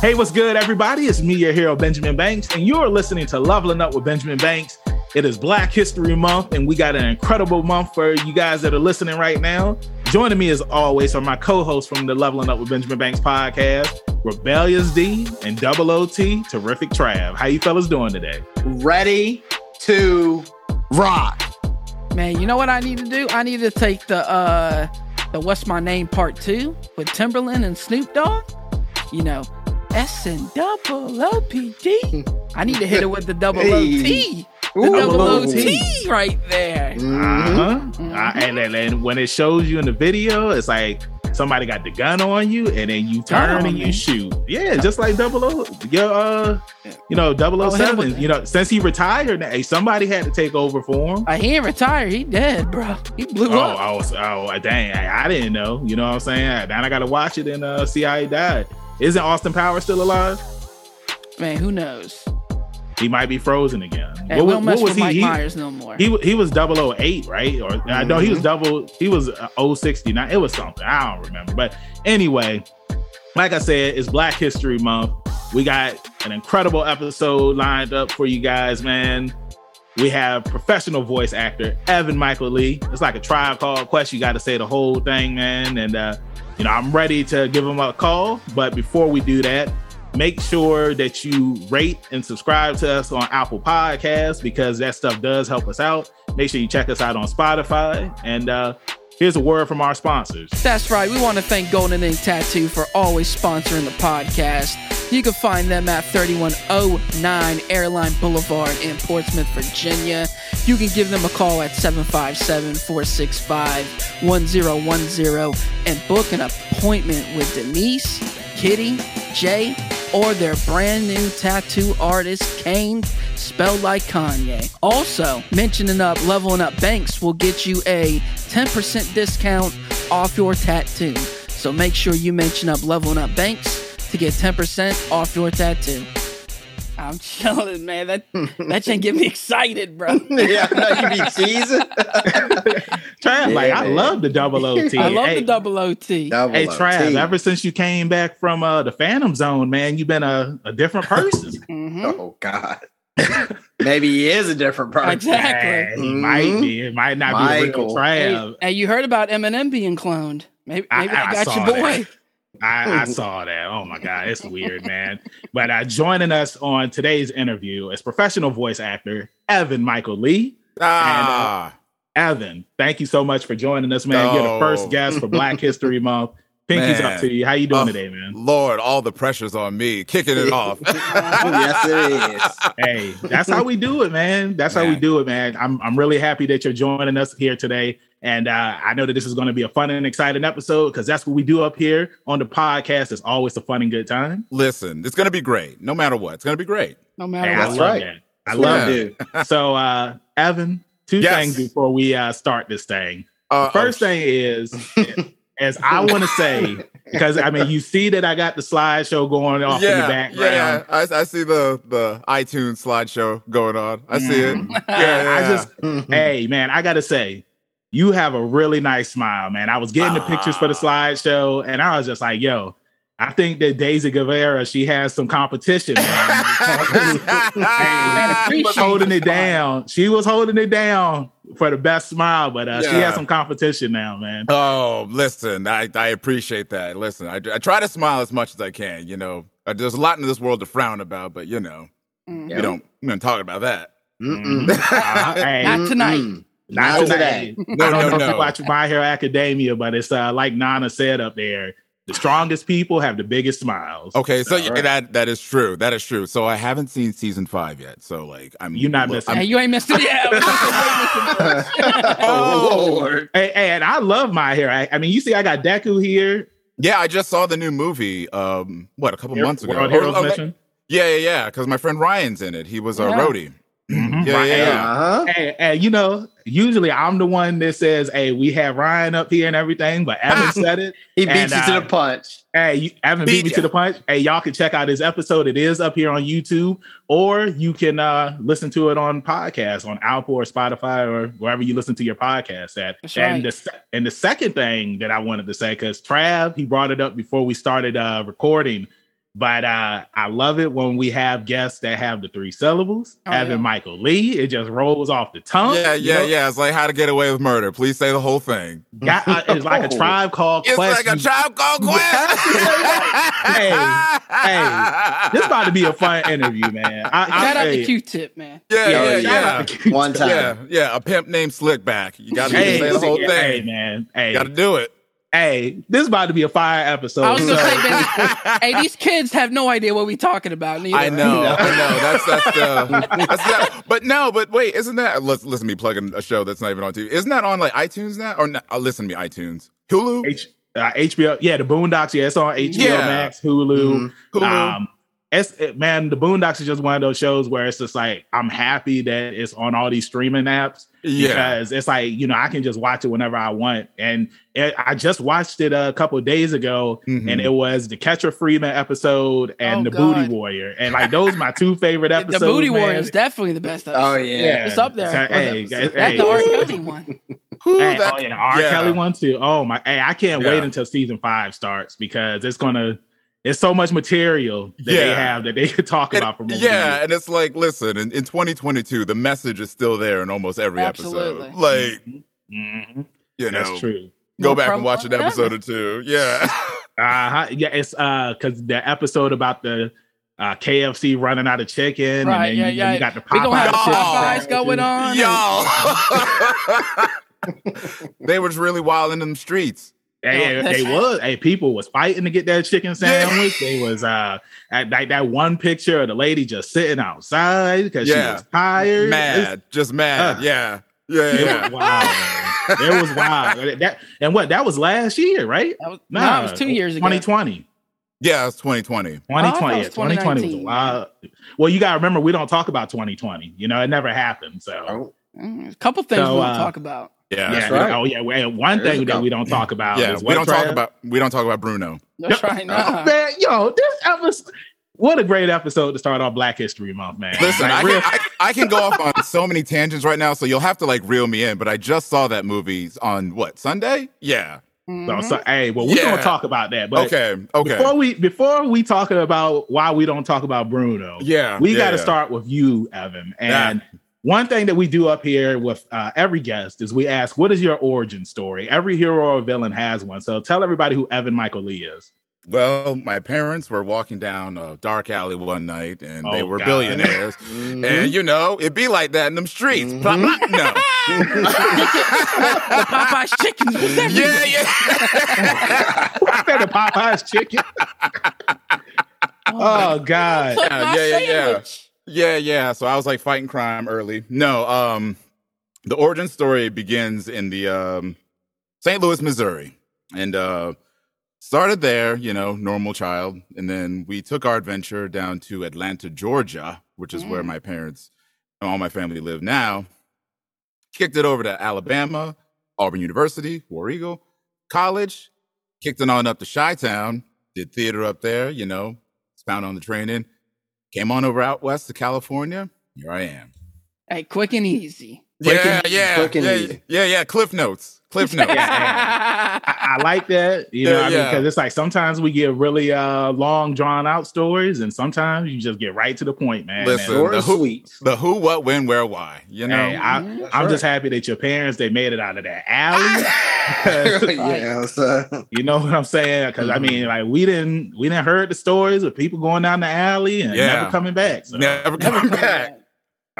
Hey, what's good, everybody? It's me, your hero, Benjamin Banks, and you're listening to Leveling Up with Benjamin Banks. It is Black History Month, and we got an incredible month for you guys that are listening right now. Joining me, as always, are my co hosts from the Leveling Up with Benjamin Banks podcast, Rebellious D and Double OT, Terrific Trav. How you fellas doing today? Ready to rock. Man, you know what I need to do? I need to take the uh the What's My Name Part 2 with Timbaland and Snoop Dogg. You know, S and double O P D. I need to hit it with the double O T. The Ooh. double O Double T right there. Uh-huh. Uh, and, and, and when it shows you in the video, it's like somebody got the gun on you, and then you turn Gun on and you me. shoot. Yeah, just like double O, your uh, you know, double O Oh, him seven. You know, since he retired, hey, somebody had to take over for him. Uh, he ain't retired. He dead, bro. He blew Oh, up. I was, oh, dang! I, I didn't know. You know what I'm saying? Now I got to watch it and uh, see how he died. Isn't Austin Powers still alive? Man, who knows? He might be frozen again. Hey, we don't mess with Mike he? Myers no more. He, he was 008, right? Or I know he was double. He was uh, 069. It was something I don't remember. But anyway, like I said, it's Black History Month. We got an incredible episode lined up for you guys, man. We have professional voice actor Evan Michael Lee. It's like a Tribe Called Quest. You got to say the whole thing, man. And uh, you know, I'm ready to give him a call. But before we do that, make sure that you rate and subscribe to us on Apple Podcasts because that stuff does help us out. Make sure you check us out on Spotify. And uh, here's a word from our sponsors. That's right. We want to thank Golden Ink Tattoo for always sponsoring the podcast. You can find them at 3109 Airline Boulevard in Portsmouth, Virginia. You can give them a call at 757 465 1010 and book an appointment with Denise, Kitty, Jay, or their brand new tattoo artist, Kane, spelled like Kanye. Also, mentioning up Leveling Up Banks will get you a 10% discount off your tattoo. So make sure you mention up Leveling Up Banks to get 10% off your tattoo. I'm chilling, man. That that shit get me excited, bro. yeah, I know you be teasing. Trav, like I love the double OT. I love hey, the double OT. Double Hey OT. Trav, ever since you came back from uh, the Phantom Zone, man, you've been a, a different person. Mhm. Oh God. Maybe he is a different person. Exactly. Hey, he might be. It might not be the real Michael. Hey, Trav. hey, you heard about Eminem being cloned? Maybe, I- maybe I I, got saw your that. boy. I, I saw that. Oh my god, it's weird, man. But uh, joining us on today's interview is professional voice actor Evan Michael Lee. Ah, Evan, thank you so much for joining us, man. You're the Oh. first guest for Black History Month. Pinky's Man. up to you. How you doing Oh. today, man? Lord, all the pressure's on me, kicking it off. yes, it is. hey, that's how we do it, man. That's how we do it, man. I'm I'm really happy that you're joining us here today. And uh, I know that this is going to be a fun and exciting episode because that's what we do up here on the podcast. It's always a fun and good time. Listen, it's gonna be great, no matter what. It's gonna be great. No matter Hey, what. That's love right. that. I love I it. So, uh, Evan, two Yes. things before we uh, start this thing. Uh, First oh, thing is, as I want to say, because I mean, you see that I got the slideshow going off in the yeah, background. yeah. I, I see the the iTunes slideshow going on. I see it. Mhm. Yeah, I just, hey, man, I got to say, you have a really nice smile, man. I was getting the pictures for the Ah. slideshow, and I was just like, yo, I think that Daisy Guevara, she has some competition, she was holding it down. She was holding it down for the best smile, but uh, she has some competition now, man. Oh, listen, I, I appreciate that. Listen, I, I try to smile as much as I can. You know, Uh, there's a lot in this world to frown about, but you know, Mhm. We don't we don't talk about that. Uh, hey, Not tonight. Mm-mm. not Not today. No, I don't no, know if no. you watch My Hero Academia, but it's uh, like Nana said up there. The strongest people have the biggest smiles. Okay, so All yeah, right. that that is true. That is true. So I haven't seen season five yet. So like, I'm You're not I'm- missing Hey, you ain't missing it yet. oh Lord. Hey, hey, and I love My hair. I, I mean, you see, I got Deku here. Yeah, I just saw the new movie. Um, what a couple months ago. World Heroes oh, Mission. Yeah, yeah, yeah. Because my friend Ryan's in it. He was a Yeah. roadie. Mhm. Yeah, Right, yeah, yeah. Uh-huh. Hey, hey, you know, usually I'm the one that says, "Hey, we have Ryan up here and everything," but Evan said it. He beats you to uh, the punch. Hey, you, Evan beat Beat me ya. to the punch. Hey, y'all can check out his episode. It is up here on YouTube, or you can uh, listen to it on podcast on Apple or Spotify or wherever you listen to your podcast at. That's and right. the and the second thing that I wanted to say, because Trav he brought it up before we started uh, recording. But uh, I love it when we have guests that have the three syllables. Oh, Having yeah. Michael Lee, it just rolls off the tongue. Yeah, yeah, know? yeah. It's like how to get away with murder. Please say the whole thing. Got- uh, it's like a tribe called It's Quest. like a tribe called You have to Quest. hey, this about to be a fun interview, man. I, I, Shout out hey, to Q-Tip, man. Yeah, yeah, yeah, yeah. out to Q-Tip. One time. Yeah, yeah. A pimp named Slickback. You got to Hey, say the whole hey, thing. Hey, man. Hey, You got to do it. Hey, this is about to be a fire episode. I was gonna so- say, man, hey, these kids have no idea what we're talking about. Neither. I know, I know. That's that's uh, that's that. But no, but wait, isn't that? Listen, listen to me plugging a show that's not even on TV. Isn't that on like iTunes now? Or not, uh, listen to me, iTunes, Hulu. H, uh, HBO, yeah, the Boondocks, yeah, it's on HBO Yeah. Max, Hulu. Hulu. Um, it's it, man, the Boondocks is just one of those shows where it's just like I'm happy that it's on all these streaming apps yeah, because it's like you know I can just watch it whenever I want, and it, I just watched it a couple of days ago, Mhm. and it was the Catcher Freeman episode and Oh, the God. Booty Warrior, and like those my two favorite episodes. The. Booty man. Warrior is definitely the best. Oh episode. yeah. It's up there. So, hey, That's hey, the R. Kelly one. Who Hey, that- oh yeah, R. yeah. Kelly one too. Oh my! Hey, I can't wait until season five starts because it's gonna. It's so much material that they have that they could talk And- about for movies. yeah, and it's like, listen, in, in 2022, the message is still there in almost every Absolutely. episode. Like, Mhm. you know, that's true. go More back and watch an episode ever. or two. Yeah, Uh-huh. Yeah, it's uh because the episode about the uh KFC running out of chicken, Right, and then yeah, you, yeah. you got the We gonna have Popeye Popeyes going on. y'all. they was really wild in them streets. Yeah, yeah, Oh, they was. Hey, people was fighting to get that chicken sandwich. They was uh at, like that one picture of the lady just sitting outside because Yeah. she was tired. Mad, just mad. Uh. yeah, yeah, It yeah. was wild, man. It was wild. That and what that was last year, right? That was, no, it was two years ago. 2020. Yeah, it's 2020. 2020. Oh, it was 2020 was a wild. Well, you gotta remember we don't talk about 2020. You know, it never happened. So Oh, Mm, a couple things So, we'll uh, talk about. Yeah, yeah, That's right. oh yeah. Well, one There's thing that we don't talk about. yeah. is We don't talk about we don't talk about Bruno. That's right. Nah. Man, yo, this episode. What a great episode to start off Black History Month, man. Listen, Like, I real- can, I, I can go off on so many tangents right now, so you'll have to like reel me in. But I just saw that movie on what Sunday? Yeah. so, Mhm. so, hey, well, we're Yeah. gonna talk about that. But okay. Okay. before we before we talk about why we don't talk about Bruno, yeah. we yeah, got to yeah. start with you, Evan. And one thing that we do up here with uh, every guest is we ask, "What is your origin story?" Every hero or villain has one. So tell everybody who Evan Michael Lee is. Well, my parents were walking down a dark alley one night, and they Oh, were God. billionaires. mhm. And you know, it'd be like that in them streets. Blah, blah, no. the Popeye's chicken. yeah, yeah. What's that? The Popeyes chicken? Oh God! Took Yeah, yeah, yeah, yeah. Yeah. So I was like fighting crime early. No, um, the origin story begins in the um, St. Louis, Missouri, and uh, started there. You know, normal child, and then we took our adventure down to Atlanta, Georgia, which is where Mm. my parents and all my family live now. Kicked it over to Alabama, Auburn University, War Eagle College. Kicked it on up to Chi Town. Did theater up there. You know, expound on the training. Came on over out west to California. Here I am. Hey, quick and easy. Quick yeah, yeah, quick yeah, yeah, yeah. Cliff notes. Cliff notes. I, I like that, you know, Yeah, I mean, yeah. because it's like sometimes we get really uh long, drawn out stories, and sometimes you just get right to the point, man. Listen, And, Short the who- sweet. The who, what, when, where, why. You know. hey, I. I'm That's just happy that your parents they made it out of that alley. yeah, so, you know what I'm saying? Because I Mm-hmm. mean, like we didn't we didn't heard the stories of people going down the alley and Yeah. never coming back. So, Never Never coming back.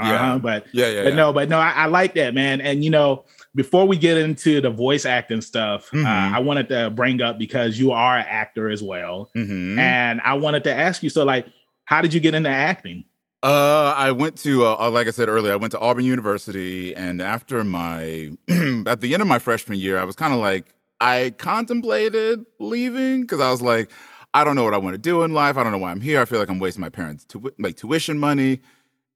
Uh-huh, Yeah. but Yeah, yeah. but yeah. no, but no, I, I like that, man. And you know, before we get into the voice acting stuff, Mhm. uh, I wanted to bring up because you are an actor as well, Mhm. and I wanted to ask you. So, like, how did you get into acting? Uh, I went to, uh, like I said earlier, I went to Auburn University, and after my, at the end of my freshman year, I was kind of like, I contemplated leaving because I was like, I don't know what I want to do in life. I don't know why I'm here. I feel like I'm wasting my parents' tu- like tuition money.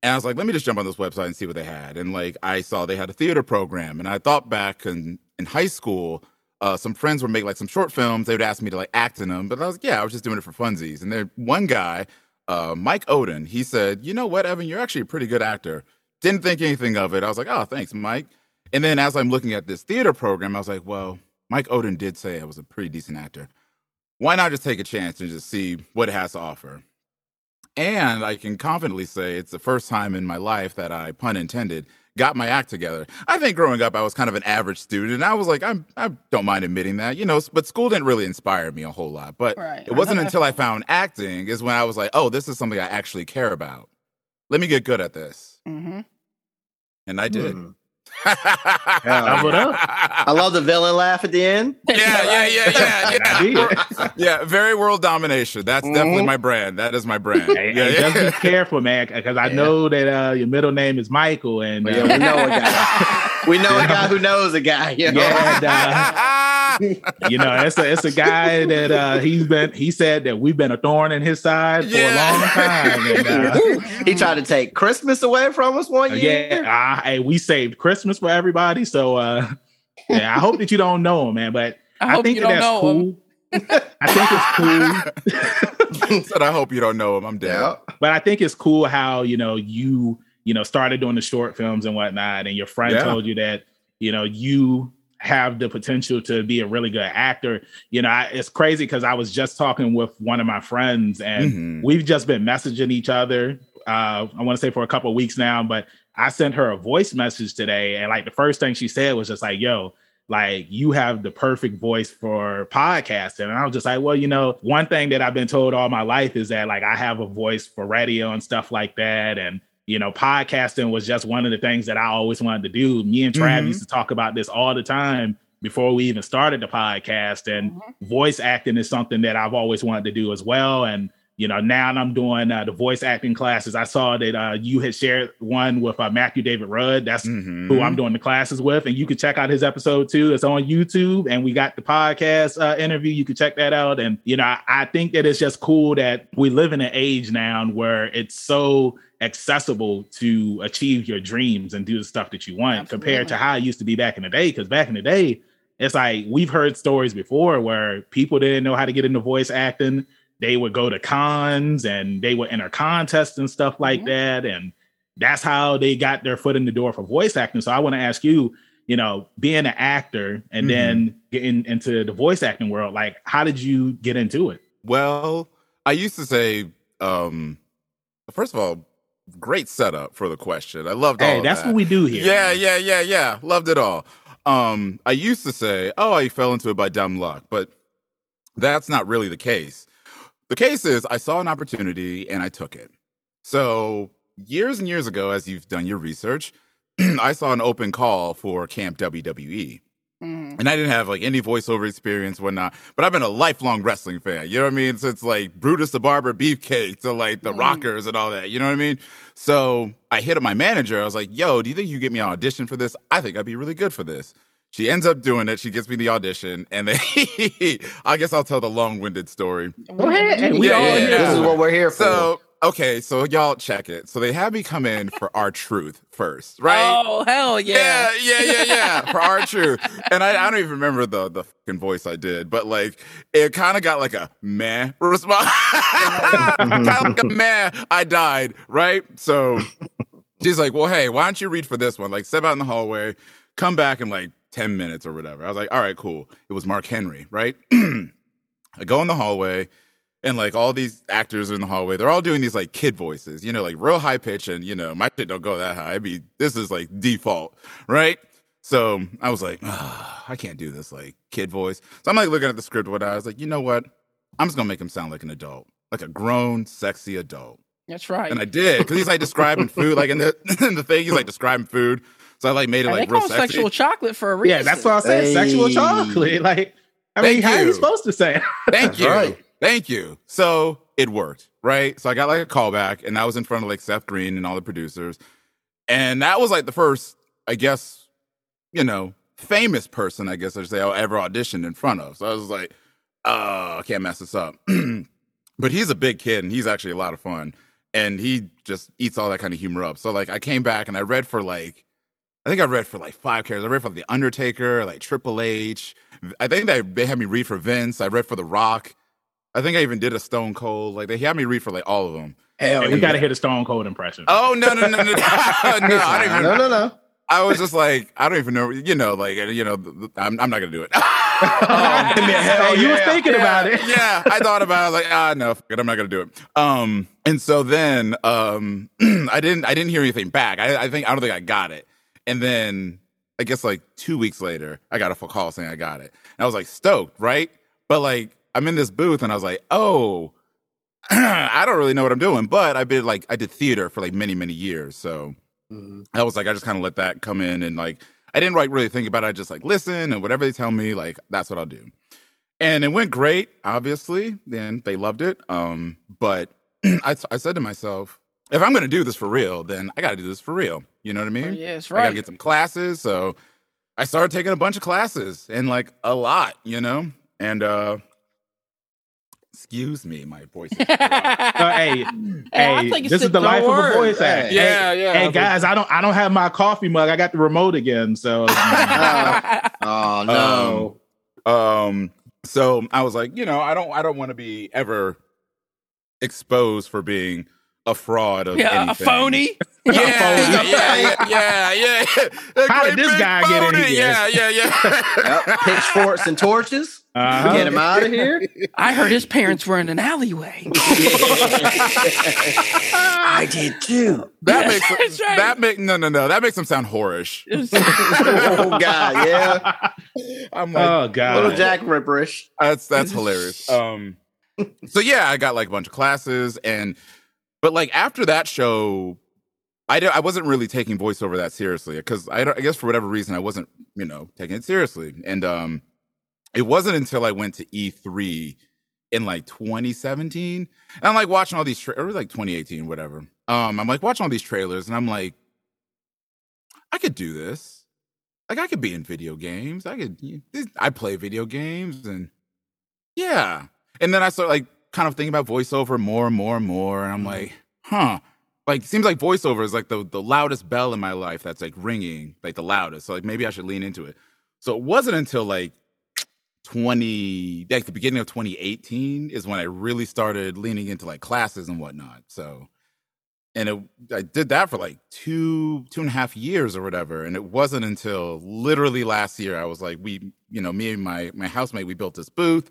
And I was like, let me just jump on this website and see what they had. And like, I saw they had a theater program, and I thought back in in high school, uh, some friends would make like some short films. They would ask me to like act in them, but I was like, yeah, I was just doing it for funsies. And there, one guy, uh, Mike Odin, he said, you know what, Evan, you're actually a pretty good actor. Didn't think anything of it. I was like, oh, thanks, Mike. And then as I'm looking at this theater program, I was like, well, Mike Odin did say I was a pretty decent actor. why not just take a chance and just see what it has to offer? And I can confidently say it's the first time in my life that I, pun intended, got my act together. I think growing up, I was kind of an average student. And I was like, I'm, I don't mind admitting that, you know, but school didn't really inspire me a whole lot. But Right. it wasn't until I found acting is when I was like, oh, this is something I actually care about. Let me get good at this. Mm-hmm. And I did. Hmm. Doubled up. I love the villain laugh at the end. Yeah, yeah, yeah, yeah, yeah. yeah, very world domination. That's definitely Mhm. my brand. That is my brand. Hey, yeah, hey, just be careful, man, because I Yeah. know that uh, your middle name is Michael, and uh, Yeah, we know a guy. We know a guy who knows a guy. You know? Yeah, and, uh, you know, it's a it's a guy that uh, he's been. He said that we've been a thorn in his side for a long time. And, uh, he tried to take Christmas away from us one year. yeah, uh, hey, we saved Christmas for everybody. So, uh, yeah, I hope that you don't know him, man. But I I, hope think you that don't that's know him. cool. I think it's cool. Said I hope you don't know him. I'm dead. Yeah. but I think it's cool how you know you you know started doing the short films and whatnot, and your friend Yeah. told you that you know you have the potential to be a really good actor. You know, I, it's crazy because I was just talking with one of my friends, and Mhm. we've just been messaging each other. Uh, I want to say for a couple of weeks now, but I sent her a voice message today, and like the first thing she said was just like, "Yo." Like you have the perfect voice for podcasting. And I was just like, well, you know, one thing that I've been told all my life is that like I have a voice for radio and stuff like that. And you know, podcasting was just one of the things that I always wanted to do. Me and Trav Mhm. used to talk about this all the time before we even started the podcast. And Mhm. voice acting is something that I've always wanted to do as well. And you know, now I'm doing uh, the voice acting classes. I saw that uh, you had shared one with uh, Matthew David Rudd. That's Mhm. who I'm doing the classes with, and you can check out his episode too. It's on YouTube, and we got the podcast uh, interview. You can check that out. And you know, I, I think that it's just cool that we live in an age now where it's so accessible to achieve your dreams and do the stuff that you want compared to how it used to be back in the day. Because back in the day, it's like we've heard stories before where people didn't know how to get into voice acting. They would go to cons and they would enter contests and stuff like Mhm. that. And that's how they got their foot in the door for voice acting. So I want to ask you, you know, being an actor and Mhm. then getting into the voice acting world, like how did you get into it? Well, I used to say, um, first of all, great setup for the question. I loved all Hey, that's that. what we do here. Yeah, man. yeah, yeah, yeah. Loved it all. Um, I used to say, "Oh, I fell into it by dumb luck," but that's not really the case. The case is, I saw an opportunity and I took it. So years and years ago, as you've done your research, I saw an open call for Camp WWE. Mhm. And I didn't have like any voiceover experience, whatnot. But I've been a lifelong wrestling fan. You know what I mean? Since like Brutus the Barber Beefcake to like the Mm. Rockers and all that. You know what I mean? So I hit up my manager. I was like, yo, do you think you get me an audition for this? I think I'd be really good for this. She ends up doing it. She gets me the audition. And then I guess I'll tell the long winded story. Go ahead. Hey, we Yeah, all yeah, here. This is what we're here for. So, okay. So y'all check it. So they had me come in for R-Truth first, right? Oh hell yeah! Yeah, yeah, yeah, yeah. For R-Truth. And I, I don't even remember the the fucking voice I did, but like it kind of got like a meh response. Mm-hmm. kind of like a meh. I died, right? So she's like, "Well, hey, why don't you read for this one? Like, step out in the hallway, come back and like ten minutes or whatever." I was like, "All right, cool." It was Mark Henry, right? I go in the hallway. And like all these actors are in the hallway, they're all doing these like kid voices, you know, like real high pitch. And you know, my shit don't go that high. I mean, this is like default, right? So I was like, "Ah, I can't do this like kid voice. So I'm like looking at the script. What I was like, you know what? I'm just gonna make him sound like an adult, like a grown, sexy adult. That's right. And I did because he's like describing food, like in the in the thing, he's like describing food. So I like made it And like they real call sexy. sexual chocolate for a reason. Yeah, that's what I said. Hey. Sexual chocolate. Like, I mean, Thank how are you. you supposed to say? it? Thank That's you. right. Thank you. So it worked, right? So I got like a callback, and that was in front of like Seth Green and all the producers. And that was like the first, I guess, you know, famous person, I guess I should say, I ever auditioned in front of. So I was like, oh, I can't mess this up. but he's a big kid, and he's actually a lot of fun. And he just eats all that kind of humor up. So like I came back and I read for like, I think I read for like five characters. I read for The Undertaker, like Triple H. I think they, they had me read for Vince. I read for The Rock. I think I even did a Stone Cold. Like they had me read for like all of them. Hell Hey, yeah. we got to hit a Stone Cold impression. Oh no no no no no! no I don't even. no, no, no. I was just like, I don't even know. You know, like you know, th- th- I'm I'm not gonna do it. Um, Hey, you was yeah. thinking about it. yeah, I thought about. it. Like, ah, no, fuck it, I'm not gonna do it. Um, and so then, um, I didn't, I didn't hear anything back. I, I think, I don't think I got it. And then, I guess like two weeks later, I got a phone call saying I got it. And I was like stoked, right? But like, I'm in this booth, and I was like, oh, I don't really know what I'm doing. But I've been like, I did theater for like many, many years, so Mhm. I was like, I just kind of let that come in and like, I didn't like really think about it. I just like listen and whatever they tell me, like that's what I'll do. And it went great, obviously. Then they loved it. Um, but I, I said to myself, if I'm going to do this for real, then I got to do this for real. You know what I mean? yeah, that's I got to get some classes. So I started taking a bunch of classes and like a lot, you know? And, uh, excuse me, my voice. is- So, hey, I hey, this is the- the life of a voice act. Hey. yeah, yeah. Hey guys, I don't I don't have my coffee mug. I got the remote again. So Oh no. um so i was like you know i don't i don't want to be ever exposed for being a fraud of yeah, a phony. yeah yeah yeah yeah yeah How did this big guy get in here? yeah yeah yeah Yep. Pitchforks and torches. Uh-huh. Get him out of here. I heard his parents were in an alleyway. I did too. that Yeah, makes right. that make no no no that makes him sound whorish Oh God, yeah. i'm like oh god. Little Jack Ripperish. That's that's hilarious. Um, so yeah, I got like a bunch of classes, and but like after that show, I I wasn't really taking voiceover that seriously because I, I guess for whatever reason I wasn't you know taking it seriously, and um, it wasn't until I went to E3 in like 2017, and I'm like watching all these tra- or like 2018, whatever. Um, I'm like watching all these trailers, and I'm like, I could do this. Like I could be in video games. I could. I play video games, and yeah. And then I started like kind of thinking about voiceover more and more and more, and I'm mm-hmm. like, huh. Like it seems like voiceover is like the the loudest bell in my life that's like ringing, like the loudest. So like maybe I should lean into it. So it wasn't until like 20 like the beginning of 2018 is when I really started leaning into like classes and whatnot. So and it, I did that for like two two and a half years or whatever. And it wasn't until literally last year I was like, we, you know, me and my my housemate, we built this booth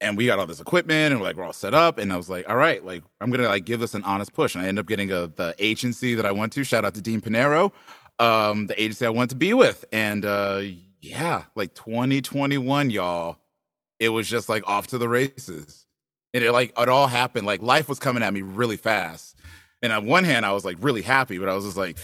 and we got all this equipment and we're like we're all set up. And I was like, all right, like I'm gonna like give this an honest push. And I end up getting a the agency that I went to. Shout out to Dean Pinero, um, the agency I wanted to be with. And uh yeah, like 2021, y'all, it was just like off to the races. And it like it all happened. Like life was coming at me really fast. And on one hand, I was like really happy, but I was just like,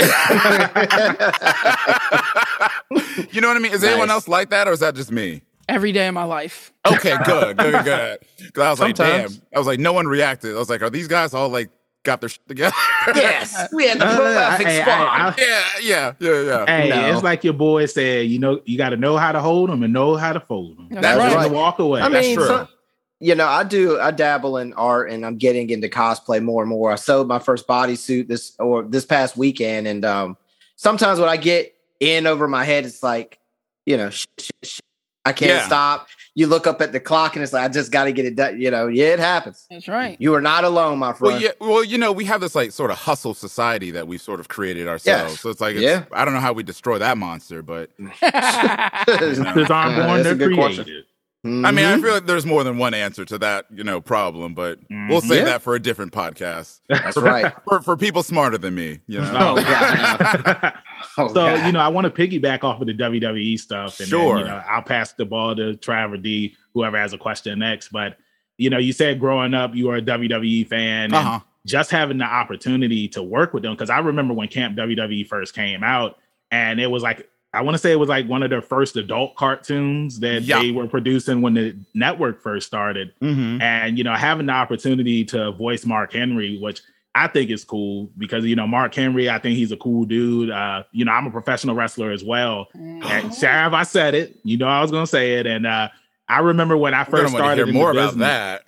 you know what I mean? Is anyone else like that, or is that just me? Every day of my life. Okay, good, good, good. 'Cause I was like, damn. I was like, no one reacted. I was like, are these guys all like got their shit together? Yes, we had the perfect I- I- squad. I- yeah, yeah, yeah, yeah. Hey, No. it's like your boy said, you know, you got to know how to hold them and know how to fold them. That's That's right. right. walk away. I That's mean, true. so- you know, I do. I dabble in art, and I'm getting into cosplay more and more. I sewed my first bodysuit this or this past weekend, and um, sometimes when I get in over my head, it's like, you know, sh- sh- sh- I can't Yeah. stop. You look up at the clock, and it's like I just got to get it done. You know, yeah, it happens. That's right. You are not alone, my friend. Well, yeah, well, you know, we have this like sort of hustle society that we've sort of created ourselves. Yes. So it's like, it's, Yeah. I don't know how we destroy that monster, but Because I'm Yeah, born, that's a they're good question. Created. I mean, I Mhm. feel like there's more than one answer to that, you know, problem. But we'll Mhm. save Yeah. that for a different podcast that's right. for for people smarter than me. You know, Oh, God. Oh, so God. you know, I want to piggyback off of the WWE stuff, and Sure. then, you know, I'll pass the ball to Trav or D, whoever has a question next. But you know, you said growing up you were a WWE fan, uh-huh. just having the opportunity to work with them because I remember when Camp WWE first came out, and it was like I want to say it was like one of their first adult cartoons that Yeah. they were producing when the network first started, Mm-hmm. and you know having the opportunity to voice Mark Henry, which I think is cool because you know Mark Henry, I think he's a cool dude. Uh, you know, I'm a professional wrestler as well. And Sarah, I said it. You know, I was gonna say it, and uh, I remember when I first want started hear in more the about business- that.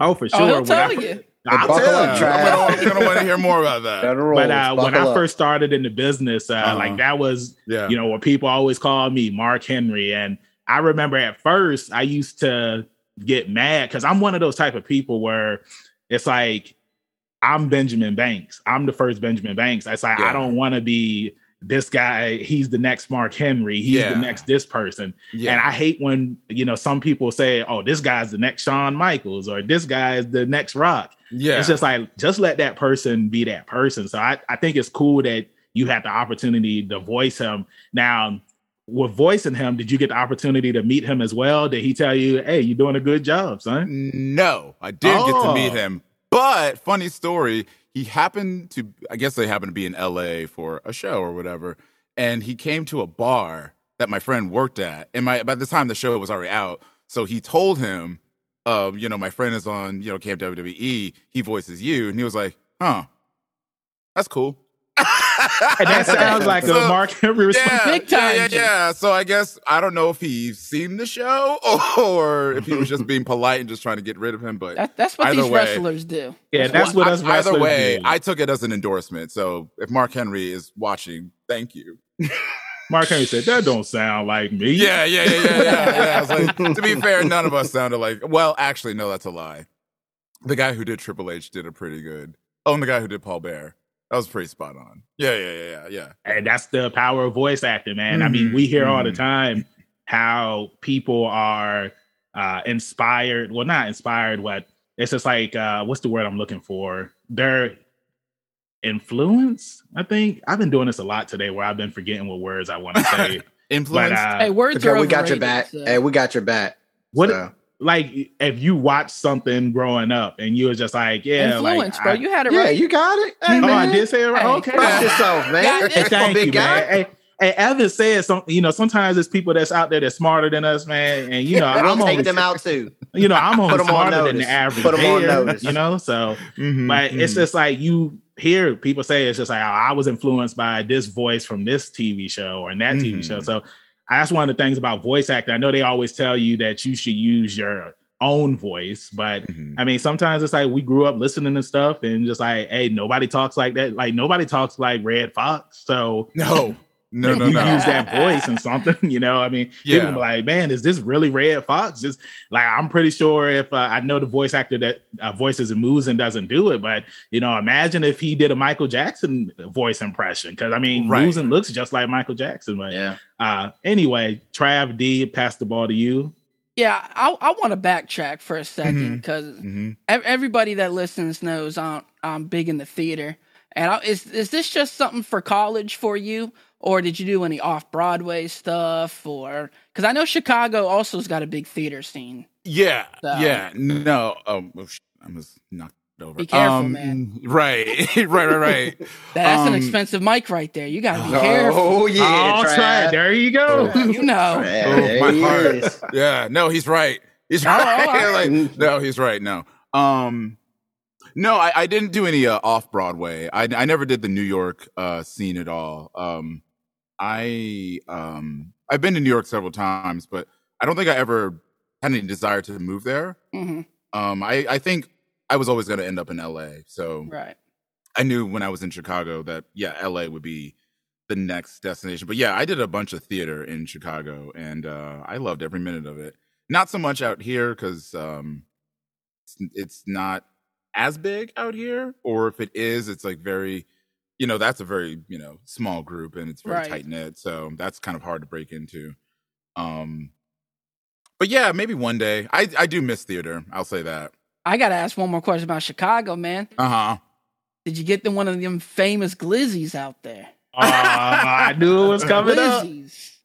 Oh, for sure. Oh, he'll When I you. I'll Buckle tell up, you. Trav. I'm gonna, gonna want to hear more about that. Federal But uh, when I up. first started in the business, uh, Uh-huh. like that was Yeah, you know what people always call me Mark Henry, and I remember at first I used to get mad because I'm one of those type of people where it's like I'm Benjamin Banks. I'm the first Benjamin Banks. It's like Yeah. I don't want to be this guy, he's the next Mark Henry, he's Yeah. the next this person. Yeah. And I hate when you know some people say, "Oh, this guy's the next Shawn Michaels," or "This guy is the next Rock." yeah. It's just like just let that person be that person. So I, I think it's cool that you had the opportunity to voice him. Now, with voicing him, did you get the opportunity to meet him as well? Did he tell you, "Hey, you're doing a good job, son"? No, I did get to meet Oh. him. But funny story, he happened to I guess they happened to be in LA for a show or whatever. And he came to a bar that my friend worked at. And my by the time the show was already out. So he told him, um, you know, my friend is on, you know, Camp WWE, he voices you. And he was like, huh, that's cool. And that sounds like So- a Mark Henry response. yeah, Big time, Yeah, yeah, yeah. So I guess I don't know if he's seen the show or if he was just being polite and just trying to get rid of him. But That, that's what these way. wrestlers do. Yeah, that's what us I- either way, do. I took it as an endorsement. So if Mark Henry is watching, thank you. Mark Henry said that don't sound like me. Yeah, yeah, yeah, yeah, yeah. yeah. I was like, to be fair, none of us sounded like. Well, actually, no, that's a lie. The guy who did Triple H did a pretty good. Oh, and the guy who did Paul Bearer, that was pretty spot on. Yeah, yeah, yeah, yeah, yeah. and that's the power of voice acting, man. I mean, we hear all the mhm. time how people are uh, inspired. Well, not inspired. What it's just like, uh, what's the word I'm looking for? They're influence. I think I've been doing this a lot today, where I've been forgetting what words I want to say. Influence. but uh, Hey, words Okay, are we got your back. so- Hey, we got your back. what, So, like, if you watch something growing up and you were just like, yeah, Influence, like, bro. I- You had it yeah, right. you got it. Hey, oh, I did say it right. Hey, okay, Trust yourself, man. Got Hey, thank you, guy. man. Hey, hey, Evan said some. You know, sometimes there's people that's out there that's smarter than us, man. And you know, We'll I'm take only, them out too. you know, I'm only Put 'em on smarter than the average. Put 'em on notice. You know, so Mhm, but it's mhm. just like you hear people say it's just like oh, I was influenced by this voice from this TV show or in that TV Mhm. show. So that's one of the things about voice acting. I know they always tell you that you should use your own voice, but Mhm. I mean, sometimes it's like we grew up listening to stuff and just like, hey, nobody talks like that. Like nobody talks like Redd Foxx. So no, no, no, you no. use that voice and something, you know. I mean, Yeah. people be like, man, is this really Redd Foxx? Just like I'm pretty sure if uh, I know the voice actor that uh, voices and moves and doesn't do it, but you know, imagine if he did a Michael Jackson voice impression because I mean, Right. Losing looks just like Michael Jackson. But Yeah. uh, anyway, Trav D, pass the ball to you. Yeah, I, I want to backtrack for a second because Mhm. everybody that listens knows I'm, I'm big in the theater. And I, is is this just something for college for you, or did you do any off Broadway stuff? Or because I know Chicago also's got a big theater scene. Yeah, So- yeah. No, um, oh, sh- I was knocked over. Be careful, Um, man. Right, right, right, right. That's an Um, expensive mic right there. You gotta be careful. Oh yeah, oh, Trav. Trav, there you go. You know. Yeah, Oh, my he heart. yeah, no, he's right. He's Oh, right. oh, like, no, he's right. No, um, no, I, I didn't do any uh, off Broadway. I, I never did the New York uh, scene at all. Um, I um, I've been to New York several times, but I don't think I ever had any desire to move there. hmm Um, I, I think I was always going to end up in LA. So Right. I knew when I was in Chicago that yeah, LA would be the next destination. But yeah, I did a bunch of theater in Chicago, and uh, I loved every minute of it. Not so much out here because um, it's, it's not as big out here, or if it is, it's like very, you know, that's a very you know small group and it's very Right. tight knit. So that's kind of hard to break into. Um, but yeah, maybe one day. I I do miss theater. I'll say that. I gotta ask one more question about Chicago, man. Uh huh. Did you get the one of them famous glizzies out there? Oh, I knew it was coming up. Glizzies.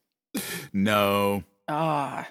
No. Ah,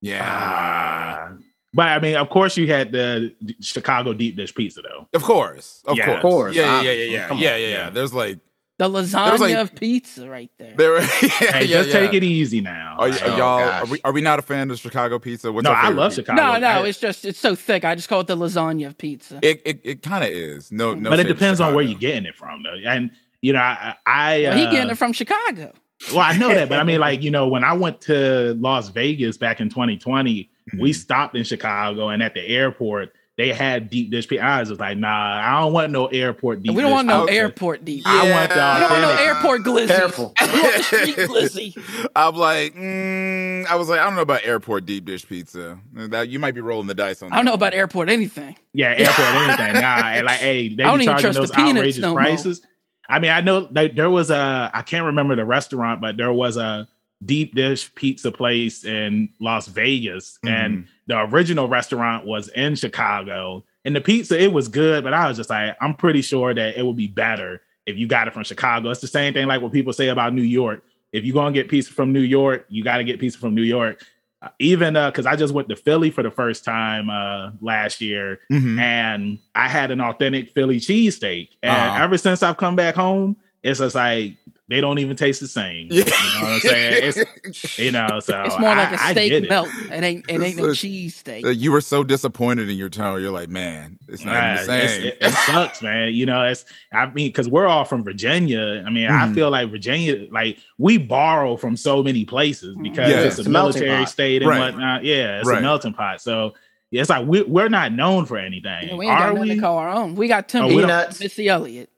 Yeah. Ah. But I mean, of course, you had the Chicago deep dish pizza, though. Of course, of Yeah. course, Yeah, yeah, yeah, yeah, yeah, yeah, yeah, yeah. Yeah. There's like the lasagna like- of pizza right there. there. yeah, Hey, yeah, just yeah. take it easy now. Are, y- Oh, y'all? Are we, are we not a fan of Chicago pizza? What's no, I love pizza? Chicago. no, no, I- it's just it's so thick. I just call it the lasagna of pizza. It it, it kind of is. No, no. but it depends on where you're getting it from, though. And you know, I, I Well, he uh, getting it from Chicago. well, I know that, but I mean, like you know, when I went to Las Vegas back in 2020, we Mhm. stopped in Chicago, and at the airport. They had deep dish pizza. I was just like, nah, I don't want no airport deep we don't dish want no pizza. airport deep. I want the Yeah. We don't want no airport glizzy. Careful. We want the street glizzy. I'm like, mm, I was like, I don't know about airport deep dish pizza. That you might be rolling the dice on. I don't know about airport anything. Yeah, airport anything. Nah, and like, hey, they I be charging those outrageous no more. prices. I mean, I know that there was a I can't remember the restaurant, but there was a deep dish pizza place in Las Vegas, and the original restaurant was in Chicago. And the pizza, it was good, but I was just like, I'm pretty sure that it would be better if you got it from Chicago. It's the same thing like what people say about New York. If you're gonna get pizza from New York, you got to get pizza from New York. Uh, even because I just went to Philly for the first time uh, last year, Mhm. and I had an authentic Philly cheesesteak. And Uh-huh. ever since I've come back home, it's just like they don't even taste the same. You know what I'm saying? It's, you know, so It's more like I- a I get steak it. melt. It ain't it ain't no It's a- cheese steak. Uh, You were so disappointed in your tone. You're like, man, it's not Right. even the same. It, it sucks, man. You know, it's I mean, because we're all from Virginia. I mean, I Mhm. feel like Virginia, like we borrow from so many places because Yeah. it's a It's a melting military pot. state and Right. whatnot. Yeah, it's Right. a melting pot. So it's like we, we're not known for anything. Yeah, we ain't Are got nothing we? to call our own. We got Tim Oh, Peanuts. Missy Elliott,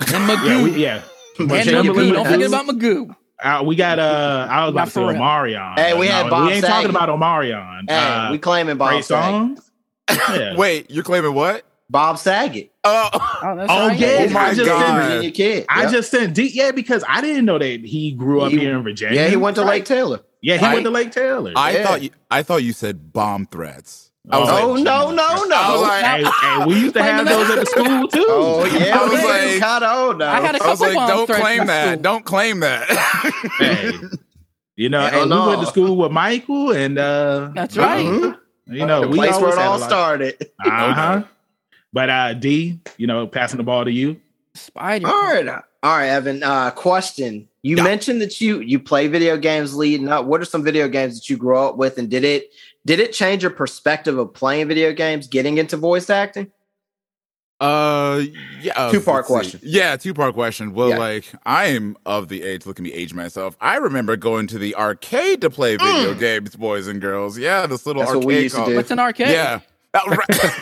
and Yeah, Magoo, we, yeah. And Magoo. Don't forget about Magoo. Uh, we got uh, I was about to say Not for real. Omarion. Hey, but we had Bob We ain't Saget. talking about Omarion. Hey, uh, we claiming Bob great Saget. songs. Yeah. Wait, you're claiming what? Bob Saget. Oh, Oh, that's Oh, right. yeah, Oh my I just God. sent Virginia kid. I Yep. just sent D. Yeah, because I didn't know that he grew up He- here in Virginia. yeah, he went to Lake Taylor. Yeah, he I- went to Lake Taylor. I Yeah. thought you. I thought you said bomb threats. I was Oh like, no, no, no! I was like- hey, hey, we used to have those at the school too. oh yeah, I was like- kind of old now. I had a I was like, couple bomb don't claim that. Don't claim that. Hey, you know, Hell hey, no. we went to school with Michael, and uh, That's right. Mhm. you know, the we place where it all started. Uh-huh. But uh, D, you know, passing the ball to you. Spider. All right, all right, Evan. Uh, question: You Yeah. mentioned that you you play video games leading up. What are some video games that you grew up with, and did it did it change your perspective of playing video games, getting into voice acting? Uh, yeah. uh, Two-part let's see. question. Yeah, two part question. Well, Yeah. like I am of the age. Look at me, age myself. I remember going to the arcade to play video games, boys and girls. Yeah, this little Mm. That's arcade. what we used to do. What's an arcade? Yeah.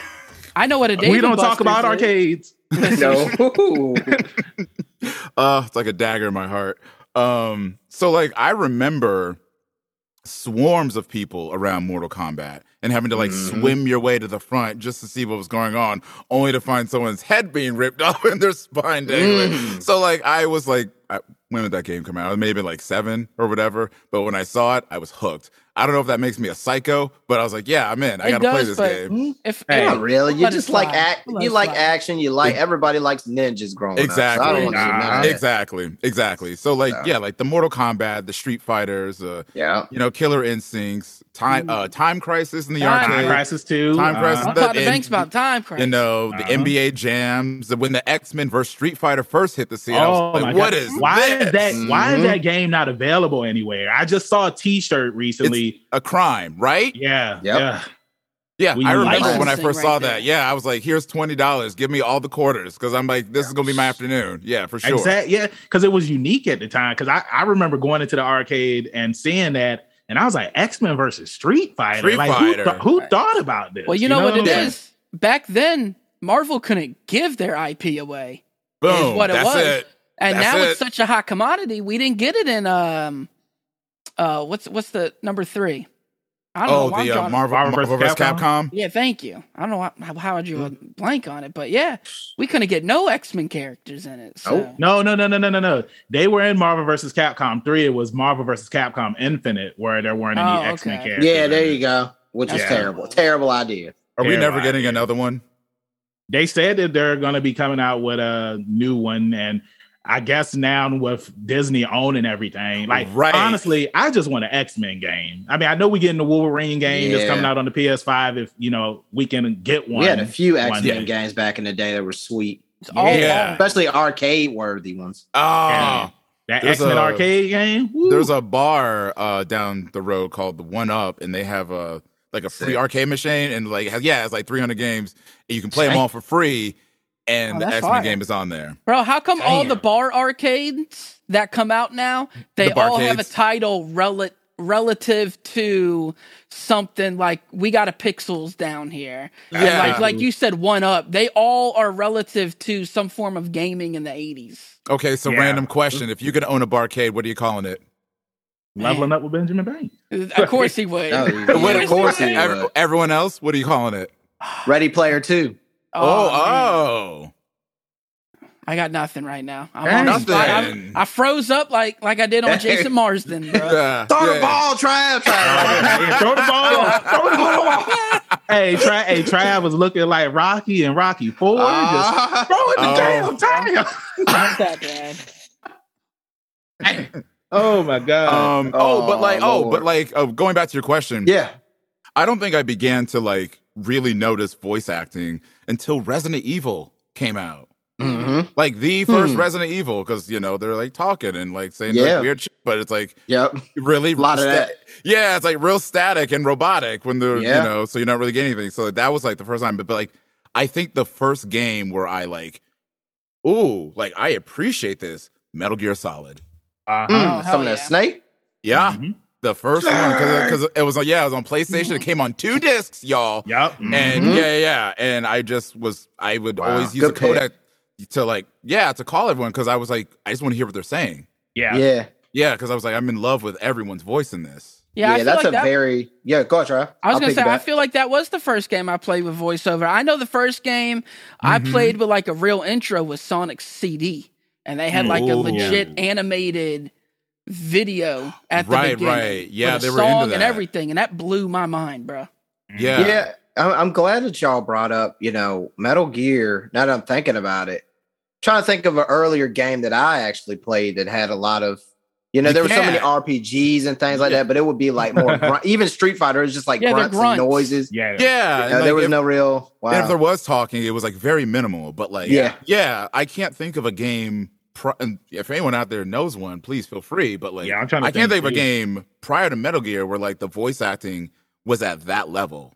I know what a David we don't talk about is. arcades. no. uh, it's like a dagger in my heart. Um, so like I remember swarms of people around Mortal Kombat and having to like Mhm. swim your way to the front just to see what was going on, only to find someone's head being ripped off and their spine dangling. Mm. So like I was like, I, when did that game come out? I was maybe like seven or whatever. But when I saw it, I was hooked. I don't know if that makes me a psycho, but I was like, yeah, I'm in. I gotta play this but game. If Hey. Not really. You just like slide. act. You like slide. action. You like everybody likes ninjas growing Exactly. up. So I don't want to see none of Nah. Exactly, exactly. So like, So. yeah, like the Mortal Kombat, the Street Fighters, uh, Yeah. you know, Killer Instincts, Time uh Time Crisis in the Time Time arcade. Crisis too. Time Uh, Crisis. Don't the- talk to and- Banks about time crisis. You know, the Uh-huh. NBA jams. the- When the X Men versus Street Fighter first hit the scene, I Oh was my like, "What God. is why this? is that? Why is Mhm. that game not available anywhere? I just saw a T-shirt recently. A crime?" Right? yeah, Yep. yeah. Yeah, We I remember when I first right saw there. that. Yeah, I was like, "Here's twenty dollars. Give me all the quarters," because I'm like, "This is gonna be my afternoon." Yeah, for sure. Exactly. Yeah, because it was unique at the time. Because I, I remember going into the arcade and seeing that, and I was like, X Men versus Street Fighter. Street like, Fighter. Who, th- who thought about this? well, you know, what it I'm is. Back then, Marvel couldn't give their IP away, Boom. what it That's was. it. and That's now it. it's such a hot commodity. We didn't get it in um, uh, what's what's the number three? I don't know. Oh, why I'm the uh, drawing- Marvel, Marvel Marvel versus vs. Capcom? Capcom. Yeah, thank you. I don't know how, how, how would you Mm. blank on it, but yeah, we couldn't get no X Men characters in it. So. Nope. No, no, no, no, no, no, no. They were in Marvel versus Capcom 3. It was Marvel versus Capcom Infinite, where there weren't any Oh, X Men okay. characters. Yeah. There you go. Which is Yeah. terrible. Terrible idea. Are we never right. getting another one? They said that they're going to be coming out with a new one. And I guess now with Disney owning everything, like, Right. honestly, I just want an X Men game. I mean, I know we getting the Wolverine game that's coming out on the PS5 if, you know, we can get one. We had a few X Men games back in the day that were sweet, It's all Yeah. especially arcade worthy ones. Ah, That There's X Men arcade game. Woo. there's a bar uh, down the road called the One Up, and they have a like a free Sick. arcade machine, and like has- yeah, it's like 300 games, and you can play them all for free, Oh, and Oh, the that's X Men game is on there. Bro, how come all the bar arcades that come out now, they The all have a title rel- relative to something like we got a pixels down here. Yeah. like like you said, one up. They all are relative to some form of gaming in the eighties. Okay, so Yeah. random question: If you could own a barcade, what are you calling it? leveling up with Benjamin Banks. Of course he would. Oh, Of yeah, of course he ev- would. everyone else, what are you calling it? Ready Player Two. Oh, man. oh, I got nothing right now. I'm Dang. on the spot. Nothing. I, I froze up like like I did on Jason Marsden, bro. Yeah, Throw the ball, Trav. Trav. Throw the ball. Throw the ball. hey, Trav, hey, Trav was looking like Rocky and Rocky Four. just Ah. throw it the Oh. damn time. Not that bad. Oh my god. Um, oh, but Oh, like, oh, but like, oh, going back to your question, yeah. I don't think I began to like really notice voice acting until Resident Evil came out. hmm Like the first Hmm. Resident Evil, because you know they're like talking and like saying Yeah. like weird shit, but it's like Yep. really A lot of that. Yeah, it's like real static and robotic when they're Yeah. you know, so you're not really getting anything. So that was like the first time, but, but like I think the first game where I like, ooh, like I appreciate this Metal Gear Solid. Uh-huh. Mm, Oh, hell some of that yeah. snake. Yeah, Mhm. The first one because it was like yeah it was on PlayStation. It came on two discs, y'all. Yep. And Mhm. yeah, yeah, and I just was I would Wow. always use Good a codec pick. to like yeah to call everyone because I was like I just want to hear what they're saying. Yeah. Yeah. Yeah, because I was like I'm in love with everyone's voice in this. Yeah, I feel that's like a that, very yeah. Go on, Trav. I was I'll gonna say, I feel like that was the first game I played with voiceover. I know the first game I Mhm. played with like a real intro was Sonic CD, and they had like a legit animated video at the Right, beginning, right. Yeah, with they were into song and everything, and that blew my mind, bro. Yeah, Yeah, I'm, I'm glad that y'all brought up, you know, Metal Gear. Now that I'm thinking about it, trying to think of an earlier game that I actually played that had a lot of, you know, You there were so many. RPGs and things like Yeah. that, but it would be like more, grunt, even Street Fighter is just like Yeah, grunts, grunts. and noises. Yeah. yeah. and, Uh, like, there was if- no real. Wow. and if there was talking, it was like very minimal. But like Yeah. yeah, I can't think of a game. Pri- and if anyone out there knows one, please feel free. But like Yeah, I'm trying to I can't think think of a game prior to Metal Gear where like the voice acting was at that level.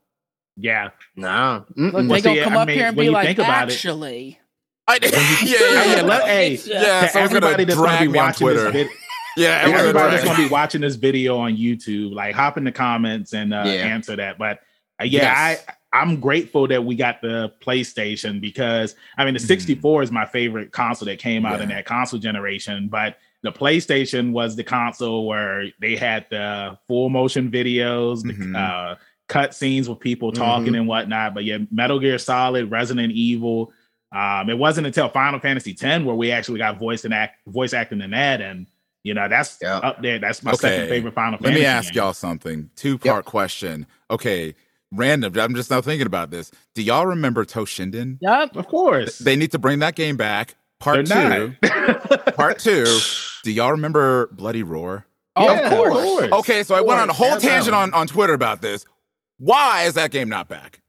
Yeah. no. Look, Mm-mm. they gonna see, come I up mean, here and be you like, think about it- actually, I, yeah, yeah, yeah, yeah. let- hey, Yeah, To someone's gonna everybody that's gonna be me on watching this video, Yeah, to everyone's everybody that's gonna be watching this video on YouTube, like hop in the comments and uh, Yeah. answer that. But uh, yeah, Yes. I I'm grateful that we got the PlayStation because I mean the Mhm. 64 is my favorite console that came out in that console generation, but the PlayStation was the console where they had the full motion videos, the Mhm. uh, cut scenes with people talking and whatnot. But yeah, Metal Gear Solid, Resident Evil. Um, it wasn't until Final Fantasy X where we actually got voice and act voice acting in that, and you know that's Yeah. up there. That's my Okay. second favorite Final Let Fantasy. me ask game. y'all something. Two part question. Okay, random. I'm just now thinking about this. Do y'all remember Toshinden? yep. Of course, They need to bring that game back. Part They're two. Part two. Do y'all remember Bloody Roar? Oh, Yeah, of course. Okay, so I went on a whole hands tangent on, on Twitter about this. Why is that game not back?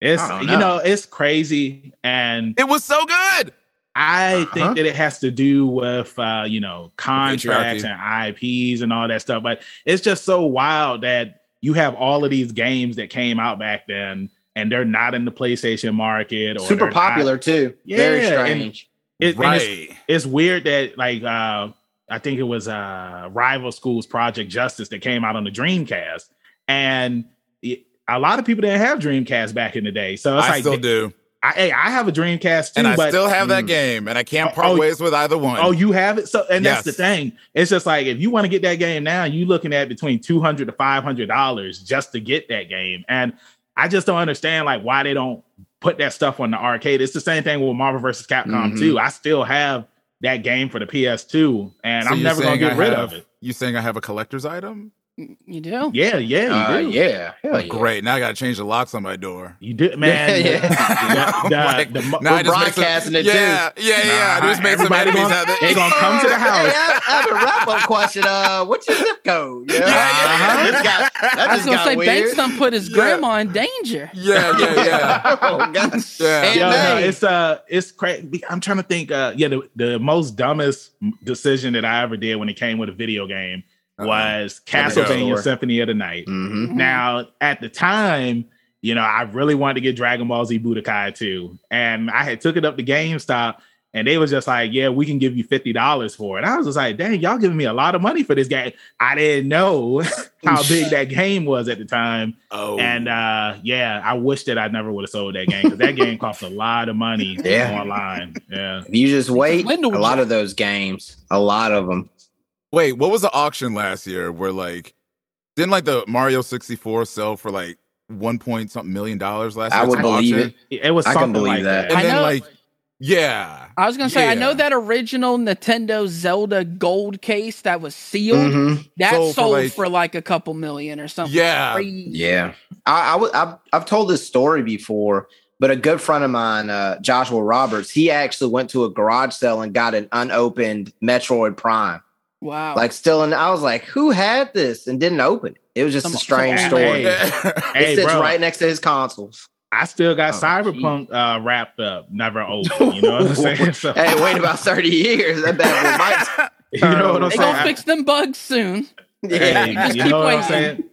It's I don't you know. know it's crazy, and It was so good. I Uh-huh. think that it has to do with uh, you know contracts and IPs and all that stuff. But it's just so wild that you have all of these games that came out back then, and they're not in the PlayStation market. Or Super they're not- popular too. Very Yeah, and- strange. It, right. it's, it's weird that like uh I think it was uh Rival Schools Project Justice that came out on the Dreamcast, and it, a lot of people didn't have Dreamcast back in the day. So it's I like, still do. I, hey, I have a Dreamcast too, And I but still have that Mm. game, and I can't Oh, part oh, ways with either one. oh, you have it. So, and that's the thing. It's just like if you want to get that game now, you looking at between two hundred to five hundred dollars just to get that game, and I just don't understand like why they don't put that stuff on the arcade. It's the same thing with Marvel versus Capcom Mhm. too. I still have that game for the PS2, and So I'm never gonna get I rid have- of it. You saying I have a collector's item? You do? Yeah, yeah, you Uh, do. yeah. Hell yeah. Great. Now I got to change the locks on my door. You do, man. Yeah, the- the- Like, the- the- now We're just some- broadcasting it, too. yeah, Yeah, yeah, I just made some everybody enemies gonna- out there. they gonna come to the house. Hey, I, I have a wrap up question. Uh, what's your zip code? Yeah, Yeah, yeah, That just got, that I was gonna say weird. Banks done put his Yeah. grandma in danger. Yeah, yeah, yeah. oh gosh. Yeah. And Yo, no, it's uh it's crazy. I'm trying to think. Uh, yeah, the, the most dumbest decision that I ever did when it came with a video game Uh-oh. Was There we go. Castlevania Symphony of the Night. Mhm. Now, at the time, you know, I really wanted to get Dragon Ball Z Budokai 2. And I had took it up to GameStop and they was just like, yeah, we can give you $50 for it. I was just like, dang, y'all giving me a lot of money for this game. I didn't know how big that game was at the time. Oh, And uh yeah, I wish that I never would have sold that game because that game cost a lot of money Yeah. online. Yeah. If you just wait, a lot of those games, a lot of them. Wait, what was the auction last year where like didn't like the Mario 64 sell for like one point something million dollars last year? I would believe auction? it. It was I can something believe like that. that. And I then know. like Yeah. I was gonna say, I know that original Nintendo Zelda gold case that was sealed. Mhm. That Sold sold, for, for, like- like, a couple million or something. Yeah. crazy. Yeah, I, I w- I've, I've told this story before, but a good friend of mine, uh, Joshua Roberts, he actually went to a garage sale and got an unopened Metroid Prime. Wow. Like still, and I was like, "Who had this and didn't open it?" It was just Some- a strange some- story. Hey. It Hey, sits bro, right next to his consoles. I still got Oh, Cyberpunk uh, wrapped up, never open. You know what I'm saying? So, hey, wait about thirty years. That bad boy might. you know what I'm they saying? gonna fix them bugs soon. Yeah, Hey, you keep know what I'm saying?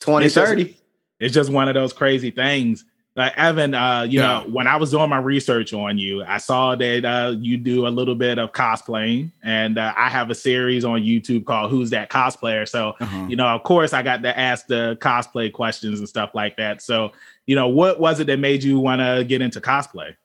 twenty It's just- it's just one of those crazy things. Like Evan, uh, you Yeah. know, when I was doing my research on you, I saw that uh, you do a little bit of cosplaying, and uh, I have a series on YouTube called "Who's That Cosplayer." So, Uh-huh. you know, of course, I got to ask the cosplay questions and stuff like that. So, you know, what was it that made you want to get into cosplay?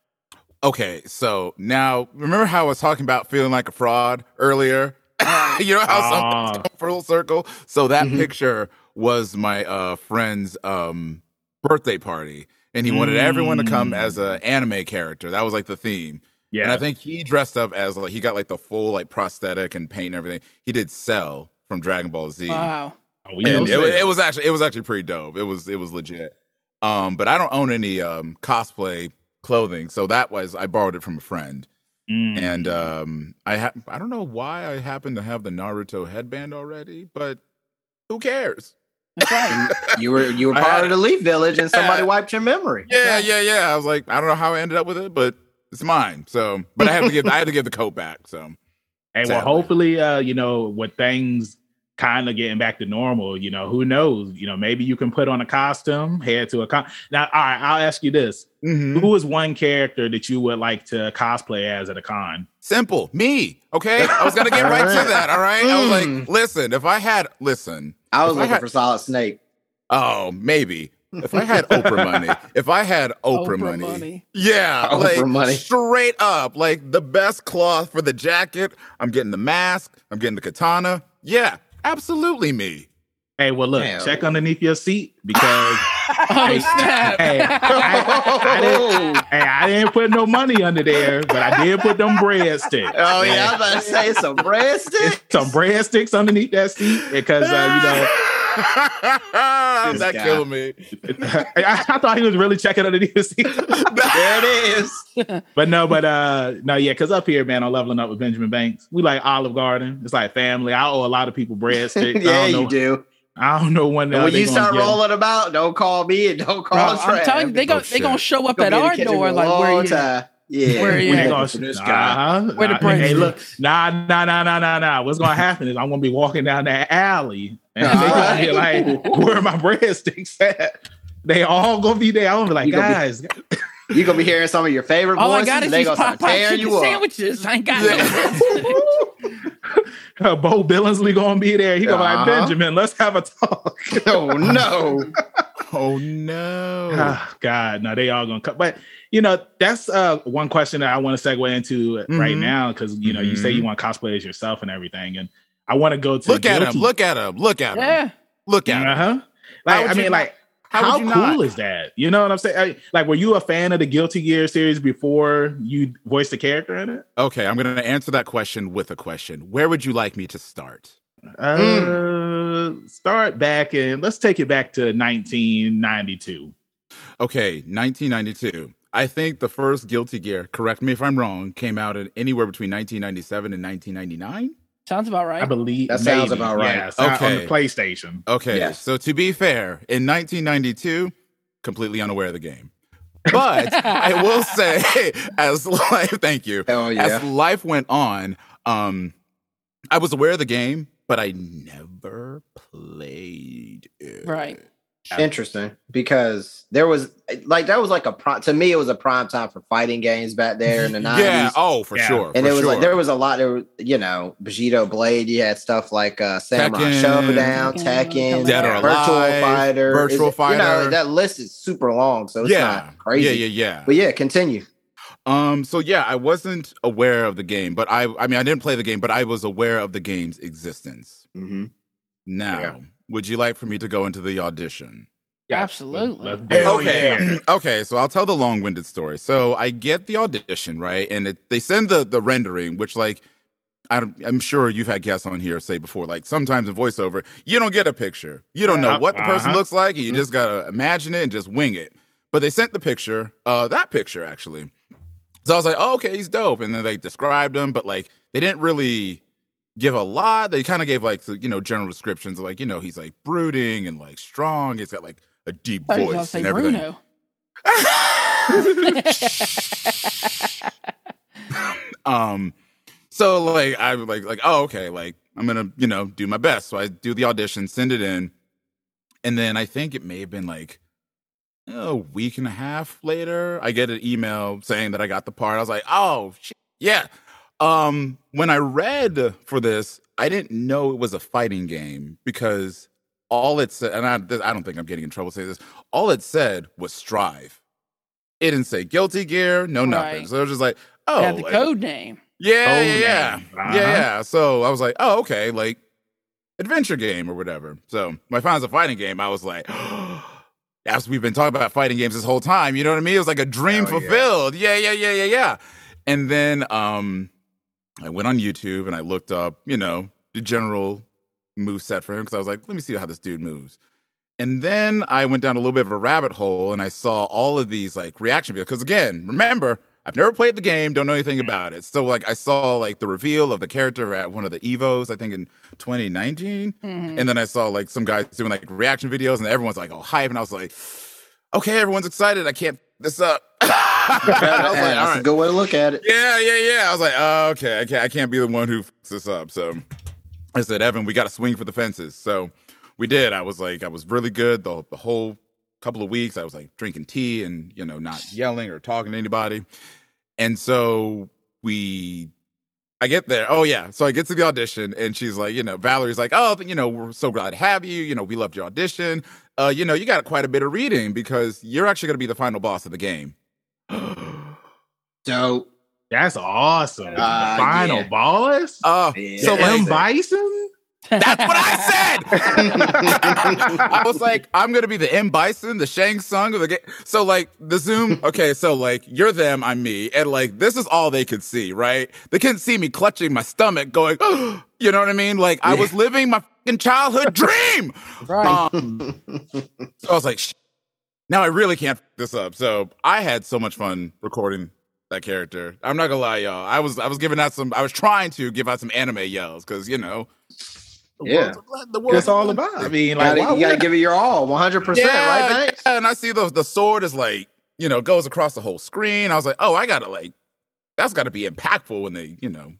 Okay, so now remember how I was talking about feeling like a fraud earlier? you know how Ah. some full circle? So that Mhm. picture was my uh friend's um birthday party. And he wanted everyone to come Mm. as an anime character. That was like the theme. Yeah, And I think he dressed up as like he got like the full like prosthetic and paint and everything. He did Cell from Dragon Ball Z. Wow. Oh, we know and it, it was actually it was actually pretty dope. It was it was legit. Um, but I don't own any um cosplay clothing, so that was I borrowed it from a friend, Mm. and um, I ha- I don't know why I happen to have the Naruto headband already, but who cares? That's right. You were you were part of the Leaf Village, and somebody wiped your memory. Yeah, yeah, yeah. I was like, I don't know how I ended up with it, but it's mine. So, but I have to give I had to give the coat back. So, Hey, well, hopefully, uh, you know, with things kind of getting back to normal, you know, who knows? You know, maybe you can put on a costume, head to a con. Now, all right, I'll ask you this: Mhm. Who is one character that you would like to cosplay as at a con? simple, me. Okay, I was gonna get right to that. All right, I was like, Mm. listen, if I had listen, I was If I looking had- for Solid Snake. Oh, maybe. If I had Oprah money, if I had Oprah, Oprah money, money. yeah, Oprah like money. straight up, like the best cloth for the jacket. I'm getting the mask. I'm getting the katana. Yeah, absolutely me. Hey, well, look, Damn. check underneath your seat because Oh Hey, snap! hey, I, I didn't, hey, I didn't put no money under there, but I did put them breadsticks. Oh yeah, I was about to say some breadsticks. some breadsticks underneath that seat because uh, you know that guy. killed me. I, I thought he was really checking underneath the seat. there it is. But no, but uh no, yeah, because up here, man, on leveling up with Benjamin Banks, we like Olive Garden. It's like family. I owe a lot of people breadsticks. yeah, I don't know, you do. I don't know when. And when they you gonna start get 'em. rolling about, don't call me and don't Bro, call I'm telling you, they go Oh, they gonna show up Gonna at be in the our door like where long you time. Yeah, Where you We at? gonna this guy. uh-huh. Where the Nah, Hey, look, nah, nah, nah, nah, nah, nah. What's gonna happen is I'm gonna be walking down that alley, and they All gonna be like, "Where are my breadsticks at?" They all gonna be there. I'm gonna be like, You gonna be- guys, You're gonna be hearing some of your favorite All I voices, got is and they these gonna start Popeye tearing chicken you up. sandwiches. I ain't got no. uh, Bo Billingsley gonna be there. He gonna be like, Uh-huh. Benjamin, let's have a talk. oh no! Oh no. Ah, God, no, they all gonna cut. But you know, that's uh one question that I want to segue into right Mhm. now because you know you say you want to cosplay as yourself and everything, and I want to go to Look at guilty- him. Look at him. Look at him. Yeah. Look at him. Uh huh. How Like I mean, not- like how how, would you cool not? is that? You know what I'm saying? I, like, were you a fan of the Guilty Gear series before you voiced the character in it? Okay, I'm going to answer that question with a question. Where would you like me to start? Uh, start back in. Let's take it back to 1992. Okay, 1992. I think the first Guilty Gear, correct me if I'm wrong, came out in anywhere between 1997 and 1999. Sounds about right. I believe That sounds maybe. about right. Yeah, so- on Okay. the PlayStation. Okay, Yes. so to be fair, in 1992, completely unaware of the game. But I will say, as life, thank you. Hell yeah! As life went on, um, I was aware of the game, but I never played it. Right. Interesting because there was like that was like a prime to me it was a prime time for fighting games back there in the nineties. Yeah. Oh, for Yeah. sure. and for it was sure. like there was a lot there was, you know Bushido Blade you had stuff like uh Samurai Tekken. Showdown Tekken. Tekken Dead or Virtual Alive, Fighter Virtual Is it- you know Fighter. that list is super long so it's yeah. not crazy Yeah, yeah, yeah. but yeah continue Um, so yeah, I wasn't aware of the game, but I I mean I didn't play the game, but I was aware of the game's existence. mm-hmm. Now, Yeah. Would you like for me to go into the audition? Yeah, Absolutely. let's- let's do it. Okay. okay. So I'll tell the long-winded story. So I get the audition, right? And it, they send the the rendering, which like I don't, I'm sure you've had guests on here say before, like sometimes in voiceover, you don't get a picture. You don't know what the person uh-huh. looks like. You just gotta imagine it and just wing it. But they sent the picture, uh, that picture actually. So I was like, oh, okay, he's dope. And then they described him, but like they didn't really give a lot. They kind of gave like the, you know general descriptions, like you know he's like brooding and like strong. He's got like a deep I thought you were voice and everything. Bruno. um so like i was like like oh okay like i'm gonna you know do my best so i do the audition send it in and then i think it may have been like a week and a half later i get an email saying that i got the part i was like oh shit, yeah um when i read for this i didn't know it was a fighting game because all it said and i, I don't think i'm getting in trouble saying this all it said was strive it didn't say guilty gear no nothing Right. so it was just like oh had the code name. yeah, Code yeah, yeah, name. yeah, Uh-huh. yeah. So I was like, oh, okay, like adventure game or whatever. So my I found a fighting game, I was like, as we've been talking about fighting games this whole time, you know what I mean? It was like a dream Hell yeah. fulfilled. Yeah, yeah, yeah, yeah, yeah. And then um, I went on YouTube and I looked up, you know, the general move set for him because I was like, let me see how this dude moves. And then I went down a little bit of a rabbit hole and I saw all of these like reaction videos. Because again, remember, I've never played the game, don't know anything about it. So like I saw like the reveal of the character at one of the Evos, I think in 2019. Mhm. And then I saw like some guys doing like reaction videos and everyone's like, oh, hype. And I was like, okay, everyone's excited. I can't this up. I was like, That's a good way to look at it. Yeah, yeah, yeah. I was like, oh, okay, I can't, I can't be the one who fucks this up. So I said, Evan, we got to swing for the fences. So we did. I was like, I was really good the, the whole couple of weeks. I was like drinking tea and, you know, not yelling or talking to anybody. And so we, I get there. Oh, yeah. So I get to the audition and she's like, you know, Valerie's like, oh, you know, we're so glad to have you. You know, we loved your audition. Uh, you know, you got quite a bit of reading because you're actually going to be the final boss of the game. Dope. That's awesome. Uh, final yeah. boss. Oh, Yeah. so M. like, Bison. That's what I said. I was like, I'm gonna be the M Bison, the Shang Tsung of the game. So like the Zoom, okay, so like you're them, I'm me, and like this is all they could see, right? They couldn't see me clutching my stomach, going, you know what I mean? Like I was living my fucking childhood dream. Right. Um, so I was like, "Sh- now I really can't f- this up. So I had so much fun recording that character. I'm not gonna lie, y'all. I was I was giving out some. I was trying to give out some anime yells because you know. the Yeah. world's the world's That's a all about. I mean, Gotta- like, you got to give it your all, 100%, right, Banks? yeah, and I see the the sword is like you know goes across the whole screen. I was like, oh, I gotta like that's got to be impactful when they you know.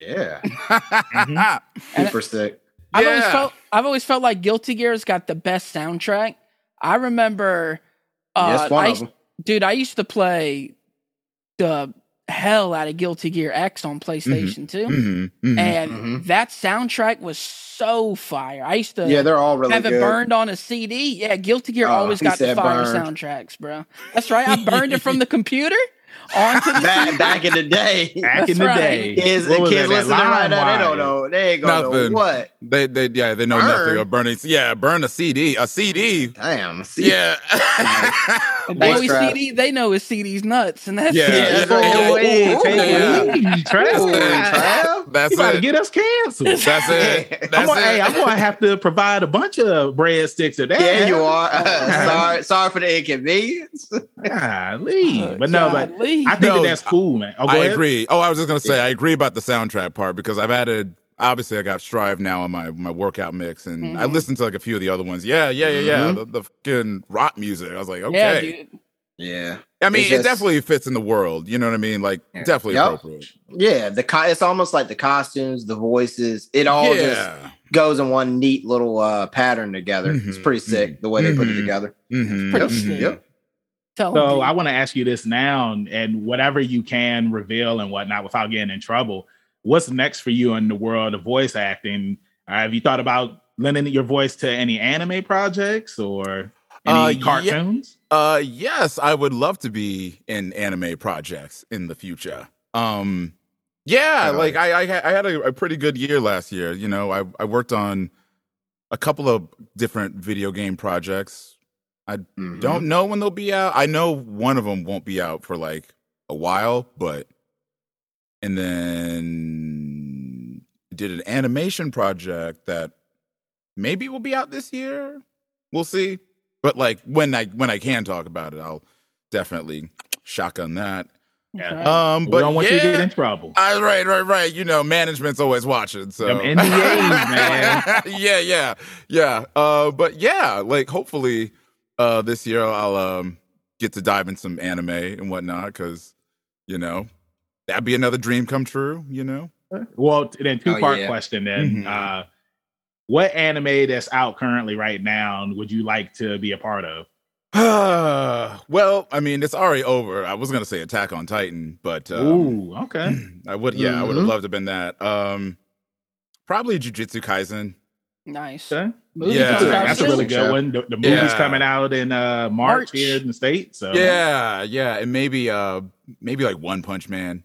Yeah. yeah. Mm-hmm. Super sick. I've always felt I've always felt like Guilty Gear's got the best soundtrack. I remember, uh, yes, one I of them. dude, I used to play the hell out of Guilty Gear X on PlayStation 2, Mhm, mhm. and Mhm. that soundtrack was so fire. I used to Yeah, they're all really have it burned on a CD. Yeah, Guilty Gear Oh, always got the fire burned. soundtracks, bro. That's right. I burned it from the computer onto the back, CD. back in the day. back That's in the right. day. Kids, What was kids that, that listening right now, they don't know. They ain't gonna Nothing. know what. They they yeah they know Burn. nothing of burning. Yeah, burn a CD. A CD. Damn. See, Yeah. And Voice the only. CD they know is CD's nuts, and that's Yeah, it. Yeah, yeah, Oh, hey, Ooh, take yeah. It easy, Trav. Ooh, You Trav. That's about to it. get us canceled. That's it. That's I'm gonna, it. hey, I'm gonna have to provide a bunch of breadsticks today. Yeah, you are. sorry, sorry for the inconvenience. Golly. but no, but Golly. I think No, that that's cool, man. Oh, I ahead. agree. Oh, I was just gonna say I agree about the soundtrack part because I've added. Obviously, I got Strive now on my my workout mix, and I Mhm. listened to like a few of the other ones. Yeah, yeah, yeah, yeah. Mhm. The, the fucking rock music. I was like, yeah, okay. dude. Yeah, I mean, It's it definitely fits in the world. You know what I mean? Like, Yeah. definitely Yep. appropriate. yeah. The co- it's almost like the costumes, the voices. It all just goes in one neat little uh, pattern together. It's Mhm, pretty sick the way they put it mhm. together. Mhm, Pretty sick. Yep. Tell So me. I want to ask you this now, and whatever you can reveal and whatnot without getting in trouble. What's next for you in the world of voice acting? Uh, have you thought about lending your voice to any anime projects or any Uh, cartoons? Uh, yes, I would love to be in anime projects in the future. Um, yeah, like I, I, I had a, a pretty good year last year. You know, I, I worked on a couple of different video game projects. I Mhm. don't know when they'll be out. I know one of them won't be out for like a while, but and then did an animation project that maybe will be out this year. We'll see. But like when I when I can talk about it, I'll definitely shotgun that. Yeah. Okay. Um, we but don't want yeah, you to get in trouble. I, right, right, right. You know, management's always watching. So Them NDAs, man. yeah, yeah, yeah. Uh, but yeah, like hopefully, uh, this year I'll um get to dive in some anime and whatnot because you know that'd be another dream come true. You know. Well, then two part Oh, yeah. question then. Mhm. Uh, what anime that's out currently right now would you like to be a part of? well, I mean, it's already over. I was gonna say Attack on Titan, but um, Ooh, okay. I would, yeah, I would have Mhm. loved to have been that. Um, probably Jujutsu Kaisen. nice. Okay. Movie Yeah. That's a really good one. The, the movie's Yeah. coming out in uh, March, March. here in the States. So Yeah, yeah, and maybe, uh, maybe like One Punch Man.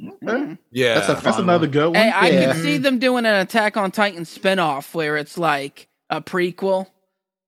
Mm. Yeah, That's a that's another one. good one. Hey, I Yeah. could see them doing an Attack on Titan spinoff where it's like a prequel,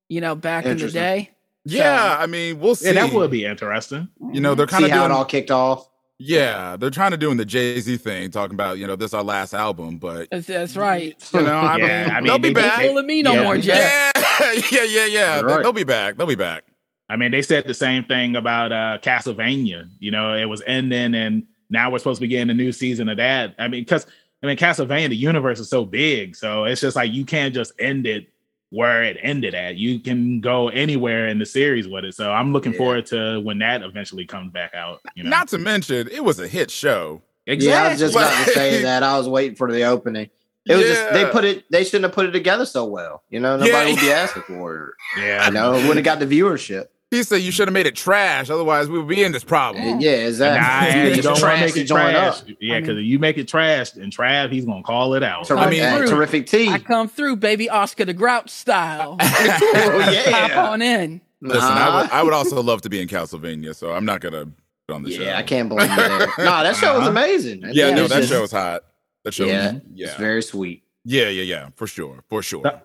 you know, back in the day. yeah. I mean, we'll see. yeah, that would be interesting. You know, they're kind of how doing. it all kicked off. yeah, they're trying to doing the Jay Z thing, talking about you know this our last album, but That's, that's right. you know, I Yeah, mean, I mean, they'll be they- back. they- Fooling me no Yeah. more, Jeff. yeah, yeah, yeah, yeah. You're They- right. They'll be back. They'll be back. I mean, they said the same thing about uh Castlevania. You know, it was ending, and now we're supposed to be getting a new season of that. I mean, because I mean, Castlevania, the universe is so big, so it's just like you can't just end it where it ended at. You can go anywhere in the series with it. So I'm looking Yeah. forward to when that eventually comes back out. You know, Not to mention, it was a hit show. Yeah, I was just about to say that. I was waiting for the opening. It was just they put it. They shouldn't have put it together so well. You know, nobody Yeah. would be asking for it. yeah, You know, it wouldn't have got the viewership. He said you should have made it trash, otherwise we would be in this problem. Yeah, exactly. Nah, You you don't want to trash make it trash. up. Yeah, I because mean- you make it trash and Trav, he's gonna call it out. Terrific, I mean, true. terrific tea. I come through, baby Oscar the Grouch style. oh, Hop yeah. on in. Listen, I would, I would also love to be in Castlevania, so I'm not gonna be on the show. yeah, I can't believe that. Nah, that show was Uh-huh. amazing. Yeah, Yeah, no, it's that just- show was hot. That show, Yeah, was, yeah, It's very sweet. yeah, yeah, yeah, for sure, for sure. So-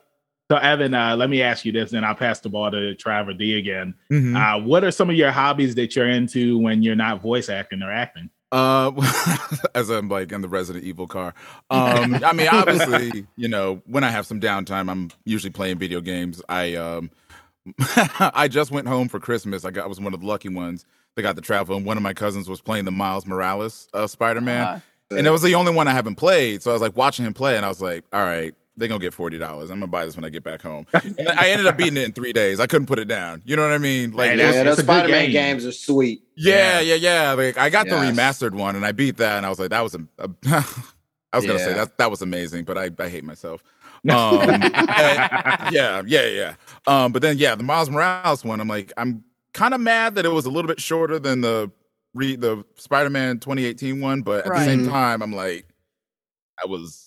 So Evan, uh, let me ask you this, and I'll pass the ball to Trav or D again. Mhm. Uh, what are some of your hobbies that you're into when you're not voice acting or acting? Uh, as I'm like in the Resident Evil car. Um, I mean, obviously, you know, when I have some downtime, I'm usually playing video games. I um, I just went home for Christmas. I got I was one of the lucky ones that got to travel, and one of my cousins was playing the Miles Morales uh, Spider Man, Uh, and it was the only one I haven't played. So I was like watching him play, and I was like, all right. They're gonna get forty dollars. I'm gonna buy this when I get back home. And I ended up beating it in three days. I couldn't put it down. You know what I mean? Like, Hey, it that's- was- yeah, those Spider-Man game. games are sweet. yeah, yeah, yeah. Like I got the remastered one and I beat that and I was like, that was a, a I was gonna say that that was amazing, but I, I hate myself. Um, yeah, yeah, yeah. Um, but then yeah, the Miles Morales one, I'm like, I'm kind of mad that it was a little bit shorter than the re the Spider-Man 2018 one, but at Right. the same time, I'm like, I was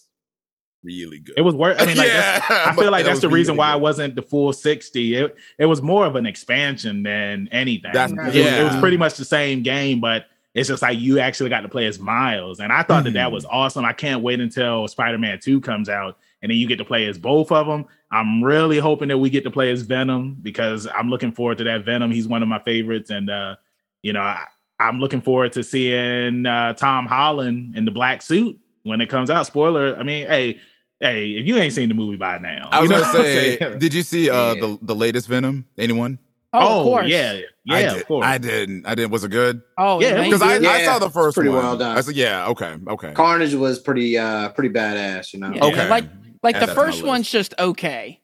really good. It was worth. I mean, like that's, Yeah, I feel like that's the reason really why good. it wasn't the full sixty. It it was more of an expansion than anything. That's- it, was, it was pretty much the same game, but it's just like you actually got to play as Miles, and I thought that that Mhm. was awesome. I can't wait until Spider Man Two comes out, and then you get to play as both of them. I'm really hoping that we get to play as Venom because I'm looking forward to that Venom. He's one of my favorites, and uh, you know, I, I'm looking forward to seeing uh, Tom Holland in the black suit when it comes out. Spoiler. I mean, hey, hey, if you ain't seen the movie by now, I was gonna say, did you see uh Yeah. the the latest Venom? Anyone? oh, of course. yeah, yeah, I of did. course. I didn't. I didn't. Was it good? Oh, Yeah, yeah. because Because I, Yeah, I saw the it's first pretty one. well done. I said, yeah, okay, okay. Carnage was pretty uh pretty badass, you know. Yeah, Okay. Like like Add the that to my first one's just okay.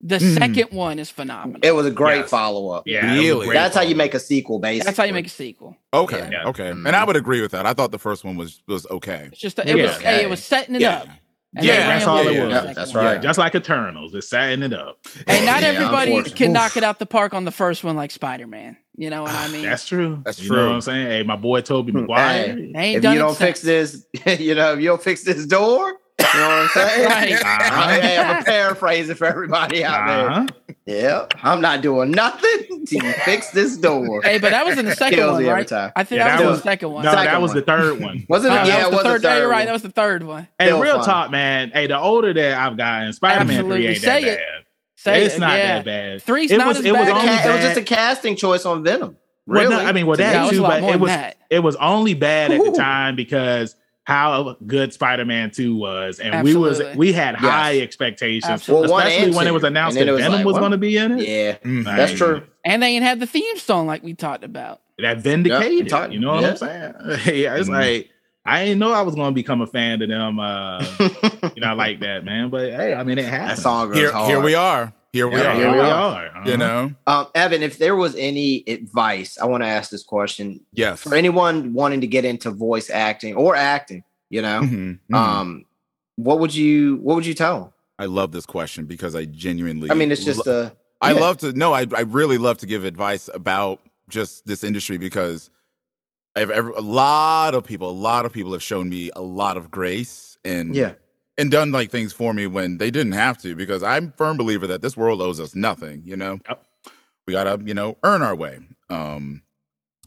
The Mhm. second one is phenomenal. It was a great Yes. follow up. yeah, it was a Really? That's how you make a sequel, basically. That's how you make a sequel. Okay, Yeah. okay. Mhm. And I would agree with that. I thought the first one was was okay. It's just it Yeah. was hey, it was setting it Yeah. up. And Yeah, that's all it was. second Yeah, that's right. Yeah, just like Eternals, it's setting it up. And not Yeah, everybody can Oof. knock it out the park on the first one like Spider Man. You know what I mean? That's true. That's you true. know what I'm saying? Hey, my boy Tobey Maguire. Hey. They ain't If you don't fix this, you know, if you don't fix this door, you know what I'm saying? Right. Uh-huh. hey, I'm a paraphrasing for everybody out Uh-huh. there. Yeah, I'm not doing nothing till you fix this door. Hey, but that was in the second Kills one, right? time. I think Yeah, that, that was was- the second one. No, Second that was one. the third one. Was it? Oh, yeah, that it was was the third. the third you're right. That was the third one. Hey, Still real fun. talk, man. Hey, the older that I've gotten, Spider Man Absolutely. Three ain't Say that it. bad. Say it's it, not yeah. that bad. Three's it not was as it was bad. only Ca- it was just a casting choice on Venom. Well, Really? no, I mean, well, To that Yeah, was too, but it was it was only bad at the time because how good Spider-Man Two was, and we was we had high expectations, Absolutely. Especially and when it was announced that was Venom like, was going to be in it. Yeah, Mhm. that's true. And they ain't had the theme song like we talked about. That vindicated. Yeah, you know what yeah. I'm saying? yeah, it's Mhm. like I didn't know I was going to become a fan of them. Uh, you know, like that, man. But hey, I mean, it happened. that song goes Here, hard. here we are. Here we Yeah, are. here we are. are. Uh-huh. You know. Um, Evan, if there was any advice, I want to ask this question Yes. for anyone wanting to get into voice acting or acting. You know, Mhm, mhm. um, what would you what would you tell? 'em? I love this question because I genuinely. I mean, it's just lo- a. I yeah. love to no, I I really love to give advice about just this industry because I've ever a lot of people, a lot of people have shown me a lot of grace and Yeah, and done like things for me when they didn't have to because I'm a firm believer that this world owes us nothing, you know. Yep. We gotta, you know, earn our way. Um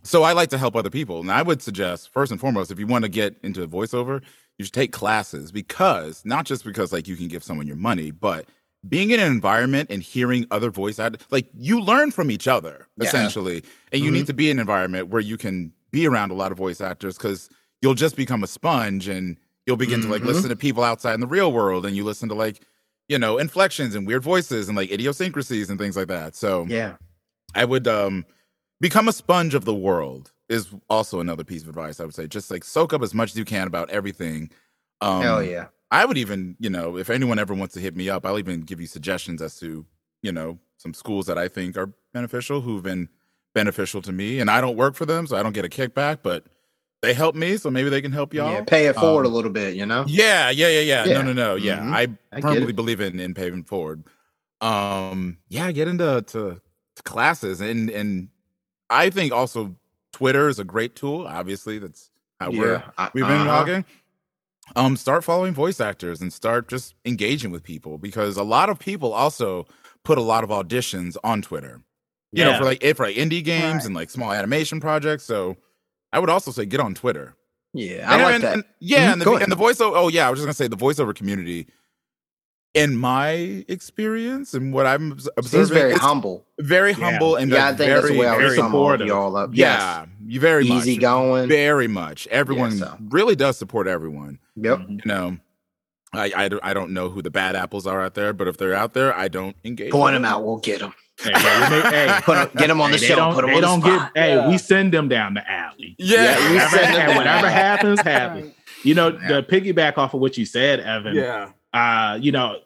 so I like to help other people. And I would suggest, first and foremost, if you want to get into voiceover, you should take classes because not just because like you can give someone your money, but being in an environment and hearing other voice actors, like you learn from each other Yeah. essentially, and you Mhm. need to be in an environment where you can be around a lot of voice actors because you'll just become a sponge and you'll begin to like listen to people outside in the real world and you listen to like you know inflections and weird voices and like idiosyncrasies and things like that. So yeah, I would um become a sponge of the world is also another piece of advice I would say. Just like soak up as much as you can about everything. Um, hell yeah. I would even, you know, if anyone ever wants to hit me up, I'll even give you suggestions as to, you know, some schools that I think are beneficial who've been beneficial to me. And I don't work for them, so I don't get a kickback, but they help me, so maybe they can help y'all. Yeah, pay it forward Um, a little bit. You know. Yeah, yeah, yeah, yeah. Yeah. No, no, no. Yeah. Mhm. I I firmly it. believe in in paving forward. Um, yeah, get into to, to classes and and I think also Twitter is a great tool. Obviously, that's how we're Yeah, I- we've been uh-huh. talking. Um, start following voice actors and start just engaging with people because a lot of people also put a lot of auditions on Twitter. You know, for like if for like indie games Right. and like small animation projects. So I would also say get on Twitter. Yeah, I And- like and- that. and- yeah, Mhm, and, the, go ahead. and the voiceover. Oh, yeah, I was just gonna say the voiceover community. In my experience and what I'm observing, He's very humble. very Yeah. humble and Yeah, I think very, that's the way I very would sum supportive. y'all up. yeah, you very easy much, going. very much. Everyone so. really does support everyone. Yep. Mhm. You know, I, I don't I don't know who the bad apples are out there, but if they're out there, I don't engage. Point them out. We'll get them. Hey, hey, we make- hey, Put 'em- get them on the hey, show. don't, Put them they on the don't spot. get. Hey, we send them down the alley. Yeah, Yeah, we Whatever, send them whatever happens, happens. You know, the piggyback off of what you said, Evan. yeah. uh, you know,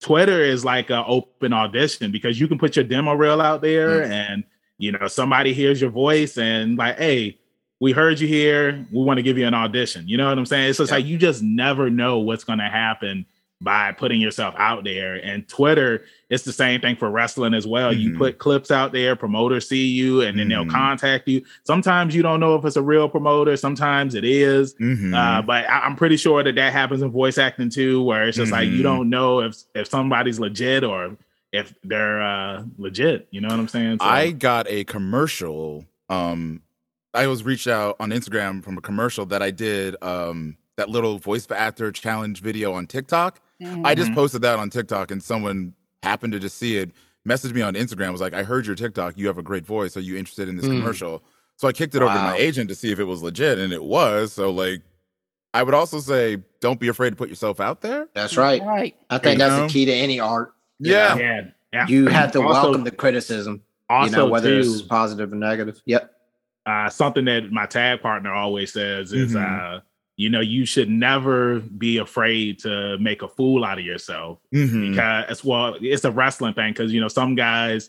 Twitter is like an open audition because you can put your demo reel out there Mm. and you know somebody hears your voice and like, hey, we heard you here. We want to give you an audition. You know what I'm saying? It's just Yeah. like you just never know what's gonna happen by putting yourself out there. And Twitter, it's the same thing for wrestling as well. You Mhm. put clips out there, promoters see you, and then Mhm. they'll contact you. Sometimes you don't know if it's a real promoter, sometimes it is. Mhm. Uh, but I, I'm pretty sure that that happens in voice acting too, where it's just like you Mhm. don't know if if somebody's legit or if they're uh, legit. You know what I'm saying? So- I got a commercial. Um, I was reached out on Instagram from a commercial that I did. Um, that little voice actor challenge video on TikTok. Mhm. I just Mhm. posted that on TikTok, and someone happened to just see it. Messaged me on Instagram. Was like, "I heard your TikTok. You have a great voice. Are you interested in this Mm. commercial?" So I kicked it over to my agent to see if it was legit, and it was. So like, I would also say, don't be afraid to put yourself out there. That's right. Right. I think You that's know? the key to any art. Yeah. yeah, yeah. You have to Also- welcome the criticism. Also, you know, whether too, it's positive or negative. Yep. uh, something that my tag partner always says is, Mhm. uh, you know, you should never be afraid to make a fool out of yourself Mhm. because well it's a wrestling thing because you know some guys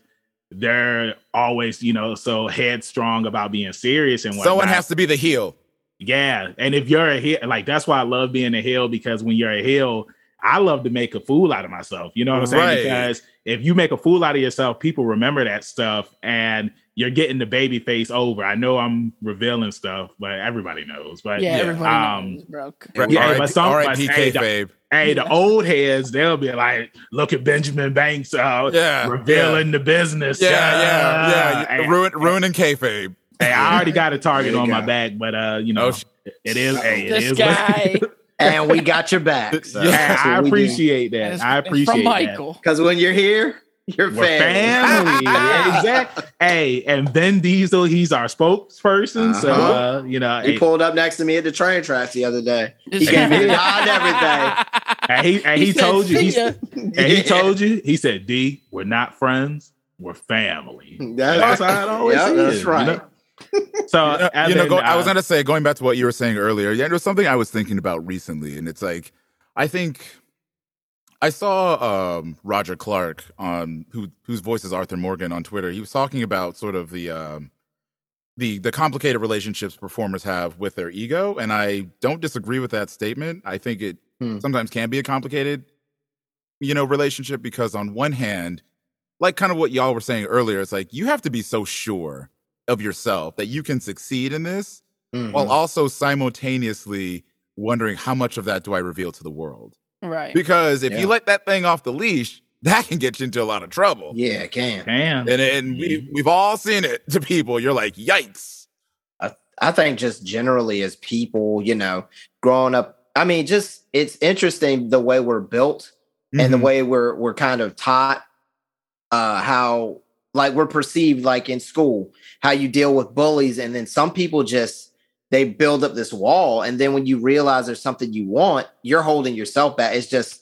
they're always you know so headstrong about being serious and whatnot. Someone has to be the heel. yeah and if you're a heel like that's why i love being a heel because when you're a heel i love to make a fool out of myself you know what i'm saying Right. because if you make a fool out of yourself people remember that stuff and you're getting the baby face over i know i'm revealing stuff but everybody knows but Yeah, Yeah, everybody um, knows, bro. Yeah, R.I.P. but some- R.I.P. but, hey, the- kayfabe. Hey, the old heads, they'll be like, look at Benjamin Banks uh, Yeah, revealing the business. Yeah, yeah, yeah. Uh, Hey, Ruin, ruining kayfabe. hey, I already got a target There you on my back, but uh, you know, Oh, sh- it is. Hey, it This is. guy. and we got your back. So Yeah, I we do. appreciate that. I appreciate from that. Michael. Because when you're here, you're family. family. Yeah, exactly. Hey, and Vin Diesel, he's our spokesperson. So Uh-huh. uh, you know, He hey, pulled up next to me at the train tracks the other day. He gave me the nod and everything. and he, and he, said, told you, "See he, ya." and he told you, he said, D, we're not friends, we're family. That's how it always Yeah, is. that's you right. know? So you know, you know, then, go, I was uh, gonna say, going back to what you were saying earlier, yeah, it was something I was thinking about recently, and it's like, I think I saw um, Roger Clark on who whose voice is Arthur Morgan on Twitter. He was talking about sort of the um, the the complicated relationships performers have with their ego, and I don't disagree with that statement. I think it Hmm. sometimes can be a complicated, you know, relationship because on one hand, like kind of what y'all were saying earlier, it's like you have to be so sure of yourself that you can succeed in this Mhm. while also simultaneously wondering how much of that do I reveal to the world? Right. Because if Yeah. you let that thing off the leash, that can get you into a lot of trouble. yeah, it can. Damn. And, and we, we've all seen it to people. You're like, yikes. I think just generally as people, you know, growing up, I mean, just it's interesting the way we're built and the Mhm. way we're we're kind of taught uh how like we're perceived like in school, how you deal with bullies, and then some people just they build up this wall, and then when you realize there's something you want, you're holding yourself back. It's just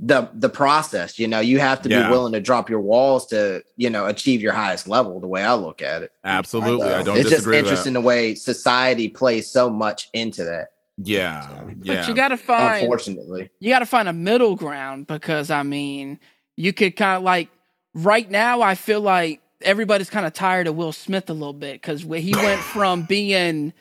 the the process, you know, you have to Yeah. be willing to drop your walls to, you know, achieve your highest level, the way I look at it. Absolutely. I So, don't it's just disagree with interesting that. the way society plays so much into that. Yeah. But Yeah. you got to find Unfortunately, you got to find a middle ground because I mean, you could kind of like right now. I feel like everybody's kind of tired of Will Smith a little bit because he went from being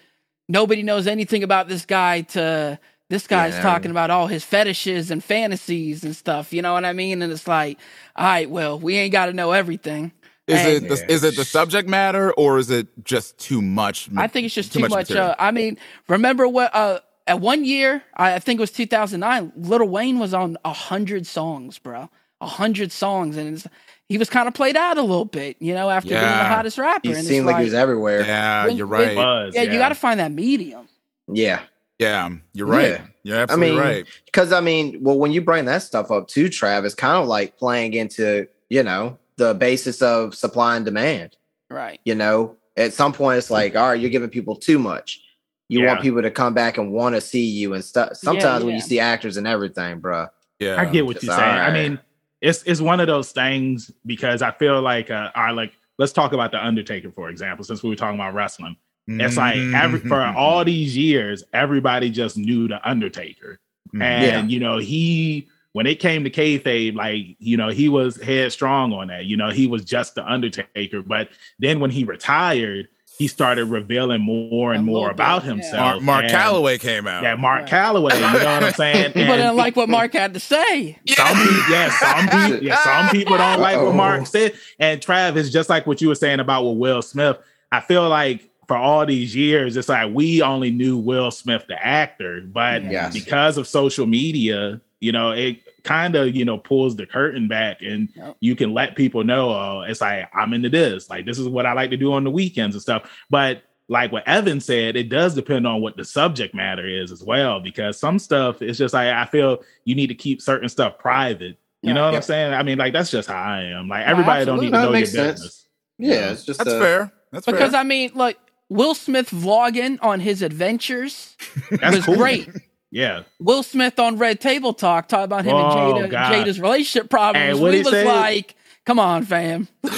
nobody knows anything about this guy to this guy's Yeah. talking about all his fetishes and fantasies and stuff. You know what I mean? And it's like, all right, well, we ain't got to know everything. Is And- it the, is it the subject matter or is it just too much? I think it's just too, much much. uh, I mean, remember what? Uh, at one year, I I think it was 2009. Lil Wayne was on a hundred songs, bro. A hundred songs, and it's, he was kind of played out a little bit, you know, after being the hottest rapper. he and it's seemed like, he was everywhere. Yeah, yeah, when- you're when- right. was, yeah, you got to find that medium. Yeah, Yeah, you're right. Yeah. You're absolutely mean, right. because I mean, well, when you bring that stuff up too, Trav, it's kind of like playing into you know the basis of supply and demand. Right. You know, at some point, it's like, all right, you're giving people too much. You want people to come back and want to see you and stuff. Sometimes when yeah. you see actors and everything, bruh. Yeah. I get what Just you're saying. I mean, it's it's one of those things because I feel like uh, I like let's talk about the Undertaker for example, since we were talking about wrestling. It's like every for Mm-hmm. all these years, everybody just knew the Undertaker, Mhm. and you know he when it came to kayfabe, like you know he was headstrong on that. You know he was just the Undertaker, but then when he retired, he started revealing more and more about bit, yeah. himself. Mark, Mark And- Calaway came out. Yeah, Mark Right. Calaway. You know what I'm saying? People And- didn't like what Mark had to say. some people, yeah, some people, yeah, some people don't like what Mark said. And Trav is just like what you were saying about with Will Smith. I feel like for all these years, it's like we only knew Will Smith the actor, but Yes. because of social media, you know, it kind of you know pulls the curtain back, and Yep. you can let people know, oh, it's like I'm into this, like this is what I like to do on the weekends and stuff. But like what Evan said, it does depend on what the subject matter is as well, because some stuff it's just like I feel you need to keep certain stuff private. You Yeah. know what Yeah. I'm saying? I mean, like that's just how I am. Like No, everybody don't absolutely. need to know your makes sense. business. Yeah, it's just That's uh, fair. That's Because fair. I mean, like Will Smith vlogging on his adventures That's was cool. great. Yeah. Will Smith on Red Table Talk talked about him Oh, and Jada, God. Jada's relationship problems. Hey, we he was say? like, "Come on, fam." you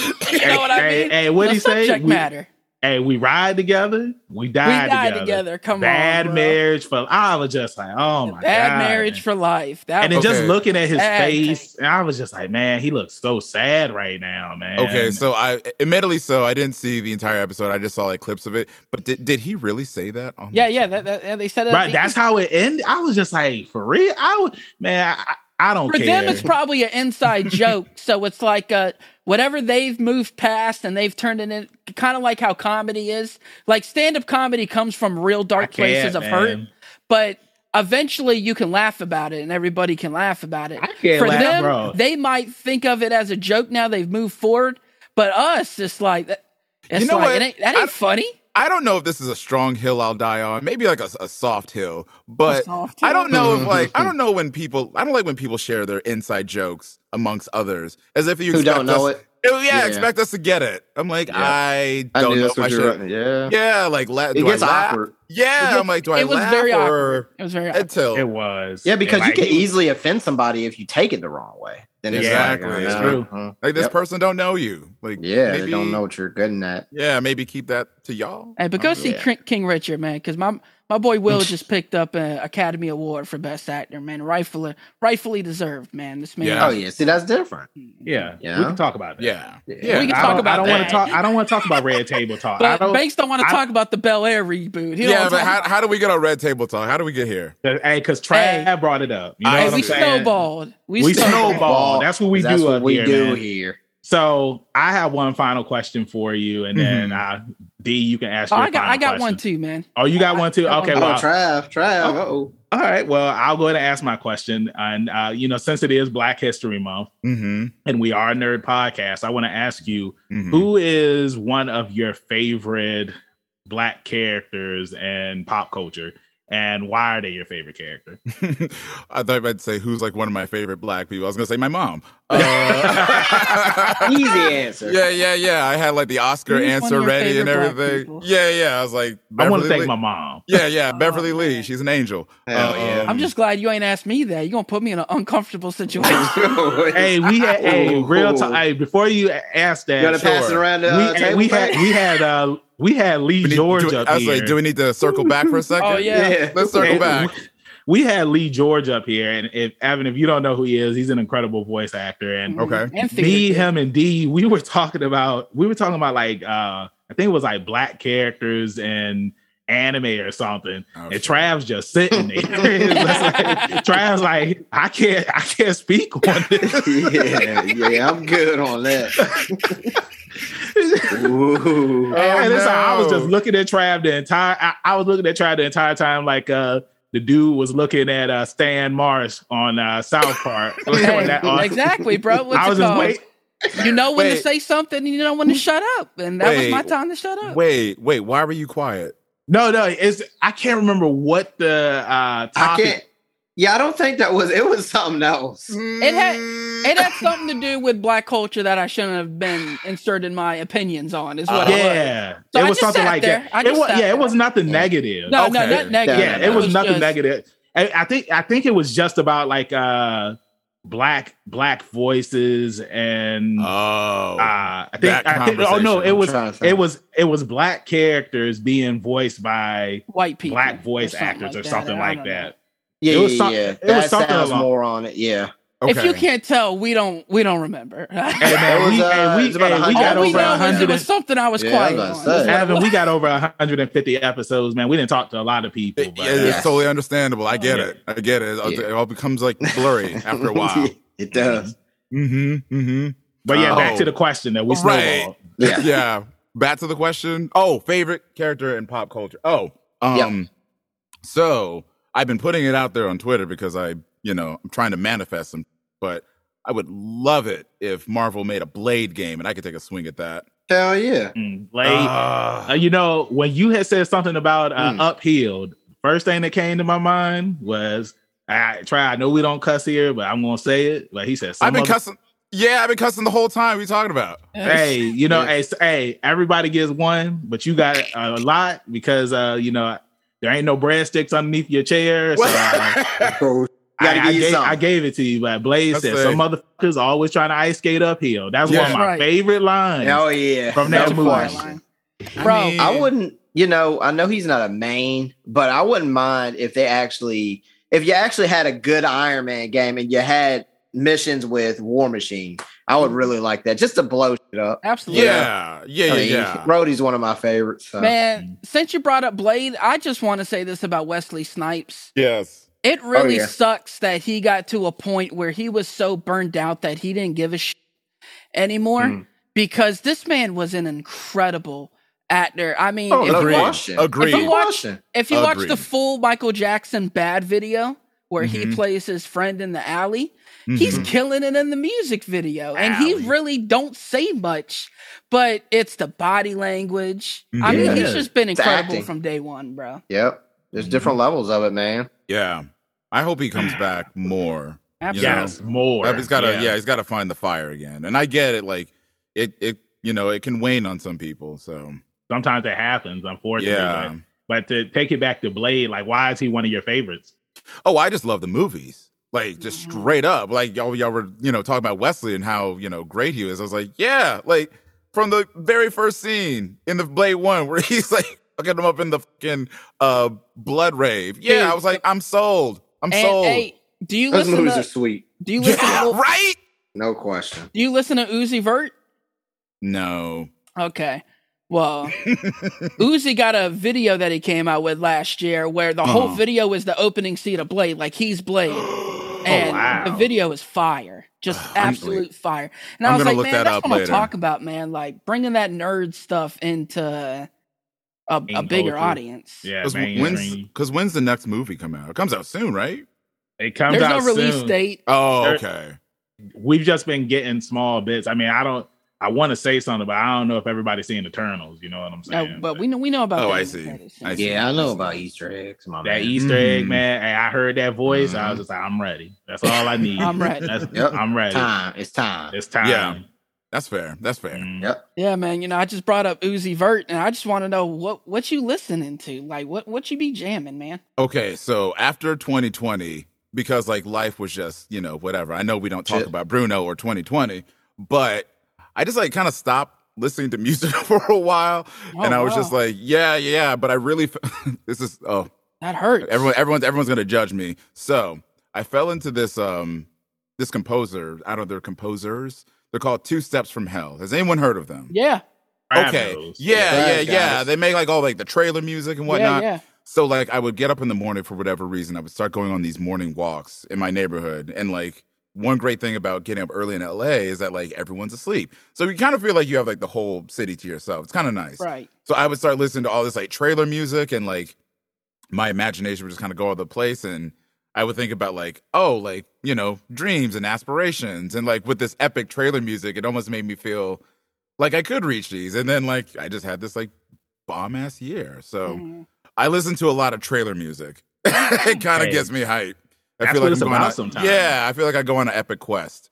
know what I mean? hey, what'd The he say? Subject We- matter. Hey, we ride together, we We die, together. together. Come Bad on, bro. marriage for I was just like, oh my Bad god. Bad marriage for life. That and then was, just looking at his Bad face, and I was just like, man, he looks so sad right now, man. Okay, so I admittedly so I didn't see the entire episode. I just saw like clips of it. But did, did he really say that? On yeah, yeah. show? That, that, they said it. right, that's how it ended. I was just like, for real, I was man, I, I don't for care. them. It's probably an inside joke. So it's like uh, whatever they've moved past and they've turned it in, kind of like how comedy is. Like stand up comedy comes from real dark places of hurt, but eventually you can laugh about it and everybody can laugh about it. I can't For laugh, them, bro. they might think of it as a joke now they've moved forward, but us, it's like that. It's You know like what? it ain't, that ain't I- funny. I don't know if this is a strong hill I'll die on. Maybe like a, a soft hill, but soft I don't know if like I don't know when people I don't like when people share their inside jokes amongst others as if you Who don't know us, it? Oh, yeah, Yeah. expect us to get it. I'm like Yeah. I I don't knew know I what should. you're. Yeah. Yeah, like la- It do gets I laugh? awkward. Yeah, It I'm like, do I it was very or awkward. It was very awkward. until It was. Yeah, because you like, can he- easily offend somebody if you take it the wrong way. Then it's Exactly. like, It's uh, true. uh, like this Yep. person don't know you. Like Yeah, maybe, they don't know what you're good at. Yeah, maybe keep that to y'all. Hey, but go Um, see yeah. King- King Richard, man, because my my boy Will just picked up an Academy Award for Best Actor, man. Rightfully, rightfully deserved, man. This man. Yeah. Oh yeah, see that's different. Yeah, Yeah. we can talk about that. Yeah, Yeah. yeah. We can I talk don't, about I don't want to talk. I don't want to talk about red table talk. I don't. Banks don't want to talk about the Bel Air reboot. He yeah, but how, how do we get on Red Table Talk? How do we get here? Hey, because Trav Hey. brought it up. You know Hey, Hey, what we I'm saying? snowballed. We, We snowballed. snowball. That's what we That's do what up we here, do man. here. So I have one final question for you, and then uh, D, you can ask. Oh, your I got final I got one too, man. Oh, you got I- one too. I got Okay, one. Oh, Trav, Trav. Oh. Oh, all right. Well, I'll go ahead and ask my question, and uh, you know, since it is Black History Month, Mm-hmm. and we are a nerd podcast, I want to ask you, mm-hmm. who is one of your favorite Black characters in pop culture, and why are they your favorite character? I thought I'd say who's like one of my favorite black people. I was gonna say my mom. Uh, easy answer. yeah, yeah, yeah. I had like the Oscar Who's answer ready and everything. Yeah, yeah. I was like, I want to thank Lee- my mom. Yeah, yeah, Oh, Beverly Lee. She's an angel. Hell yeah. I'm just glad you ain't asked me that. You're gonna put me in an uncomfortable situation. Hey, we had hey, Ooh. real time. Hey, before you ask that, You gotta pass it around the we, uh, hey, table. we had we had uh we had Lee We need- George do- up I was here. like, do we need to circle back for a second? Oh, yeah. yeah. Let's circle Hey, back. We- We had Lee George up here, and if Evan, if you don't know who he is, he's an incredible voice actor. And Okay. And me, him, and D, we were talking about we were talking about like uh I think it was like black characters and anime or something. Oh, and. Trav's just sitting there. It's like, Trav's like, I can't, I can't speak on this. yeah, yeah, I'm good on that. Ooh. Oh, and it's like, I was just looking at Trav the entire. I, I was looking at Trav the entire time, like uh the dude was looking at uh Stan Marsh on uh South Park. on Hey, that- on- exactly, bro. What's I was it just called? waiting. You know when to say something, and you know when to shut up, and that was my time to shut up. Wait, wait. Why were you quiet? No, no, it's I can't remember what the uh I topic. Can't. Yeah, I don't think that was. It was something else. It had it had something to do with black culture that I shouldn't have been inserted my opinions on. Is what it was. yeah, So it I was just something sat like there. that. I It was sat yeah, it was nothing negative. No, no, Okay. not negative. yeah, it was, nothing just- negative. I, I think I think it was just about like uh black black voices and Oh, uh I think that I think oh no, it was trying to think. it was it was black characters being voiced by White people, black voice actors or something I like don't know. that. Yeah, It was yeah, some- yeah. it was something sounds along- more on it. Yeah. If you can't tell, we don't we don't remember. Hey man, It was, we, uh, we, about hey, we got All over know a is it was something I was Yeah, I was on. about to That's say. what it Evan, we got over 150 episodes, man. We didn't talk to a lot of people, It- yeah, uh, it's totally understandable. I get Yeah. it. I get it. Yeah. It all becomes like blurry after a while. it does. mm-hmm. Mm-hmm. but yeah, back Oh. to the question that we Right. snowballed. Yeah. yeah. Back to the question. Oh, favorite character in pop culture. Oh, um, so I've been putting it out there on Twitter because I, you know, I'm trying to manifest them. But I would love it if Marvel made a Blade game and I could take a swing at that. Hell yeah. Mm, Blade. Ah. Uh, you know, when you had said something about uh, Mm. uphill, first thing that came to my mind was I try. I know we don't cuss here, but I'm gonna say it. But he said, I've been other- cussing. Yeah, I've been cussing the whole time. What are you talking about? Hey, you know, Yeah. hey, hey, everybody gets one, but you got a lot because uh, you know there ain't no breadsticks underneath your chair. So Bro, I, I gave. I gave it to you, but Blaze That's said it. some motherfuckers always trying to ice skate uphill. That's one Yeah. of my Right. favorite lines. Hell yeah. From No that movie. question. Bro, mean- I wouldn't, you know, I know he's not a main, but I wouldn't mind if they actually, if you actually had a good Iron Man game and you had missions with War Machine, I would really like that just to blow shit up. absolutely. Yeah, yeah, yeah, I mean, yeah. Rhodey's one of my favorites. So. Man, since you brought up Blade, I just want to say this about Wesley Snipes. Yes. It really yeah. sucks that he got to a point where he was so burned out that he didn't give a shit anymore Mm. because this man was an incredible actor. I mean, Oh, if, no you watch. Agreed. If you watch- if you watch the full Michael Jackson bad video, where he Mhm. plays his friend in the alley. He's Mhm. killing it in the music video, and he really don't say much, but it's the body language. I mean, he's just been incredible from day one, bro. Yep. There's different levels of it, man. yeah. I hope he comes back more. Absolutely. You know? Yes, more. He's got to, yeah. he's got to find the fire again. And I get it, like it, it, you know, it can wane on some people. So Sometimes it happens, unfortunately. yeah. But, but to take it back to Blade, like, why is he one of your favorites? Oh, I just love the movies. Like just Mhm. straight up. Like y'all, y'all were, you know, talking about Wesley and how, you know, great he is. I was like, yeah, like from the very first scene in the Blade One where he's like fucking him up in the fucking uh blood rave. Yeah, Dude. I was like, I'm sold. I'm And sold. hey, do you Those listen movies to are sweet. do you listen yeah, to right? No question. do you listen to Uzi Vert? No. Okay. Well, Uzi got a video that he came out with last year where the whole Uh-huh. video is the opening scene of Blade, like he's Blade. And wow. the video is fire. Just absolute fire. And I I'm was like, man, that that's up what I'm later. talking about, man. Like bringing that nerd stuff into a, a bigger culture. audience. Yeah, Because when's, because when's the next movie come out? It comes out soon, right? It comes There's out no release soon. date. Oh, There- okay. We've just been getting small bits. I mean, I don't. I want to say something, but I don't know if everybody's seen Eternals. You know what I'm No, saying? but we know we know about Oh, that I see. I see. Yeah, I know about Easter eggs. My that man. Easter egg, Mhm. man. Hey, I heard that voice. I was Mhm. just like, I'm ready. That's all I need. I'm ready. That's, Yep. I'm ready. Time. It's time. It's time. Yeah. That's fair. That's fair. Mm. Yep. Yeah, man. You know, I just brought up Uzi Vert, and I just want to know what what you listening to. Like, what what you be jamming, man? Okay, so after 2020, because like life was just, you know, whatever. I know we don't talk Shit. about Bruno or 2020, but I just like kind of stopped listening to music for a while. Oh, and I was wow. just like, yeah, yeah, but I really, f- this is, oh, that hurts. everyone, everyone's, everyone's going to judge me. So I fell into this, um, this composer. I don't know, they're composers. They're called Two Steps from Hell. Has anyone heard of them? Yeah, Okay. Bravos. Yeah, yeah, yeah. They make like all like the trailer music and yeah, whatnot. yeah. So like I would get up in the morning for whatever reason. I would start going on these morning walks in my neighborhood. And like one great thing about getting up early in LA is that like everyone's asleep. So you kind of feel like you have like the whole city to yourself. It's kind of nice. Right. So I would start listening to all this like trailer music and like my imagination would just kind of go all over the place and I would think about like, oh, like, you know, dreams and aspirations. And like with this epic trailer music, it almost made me feel like I could reach these. And then like I just had this like bomb ass year. So Mhm. I listen to a lot of trailer music. it kind of Hey, gets me hype. I that's feel like it's I'm about on, sometimes. Yeah, I feel like I go on an epic quest.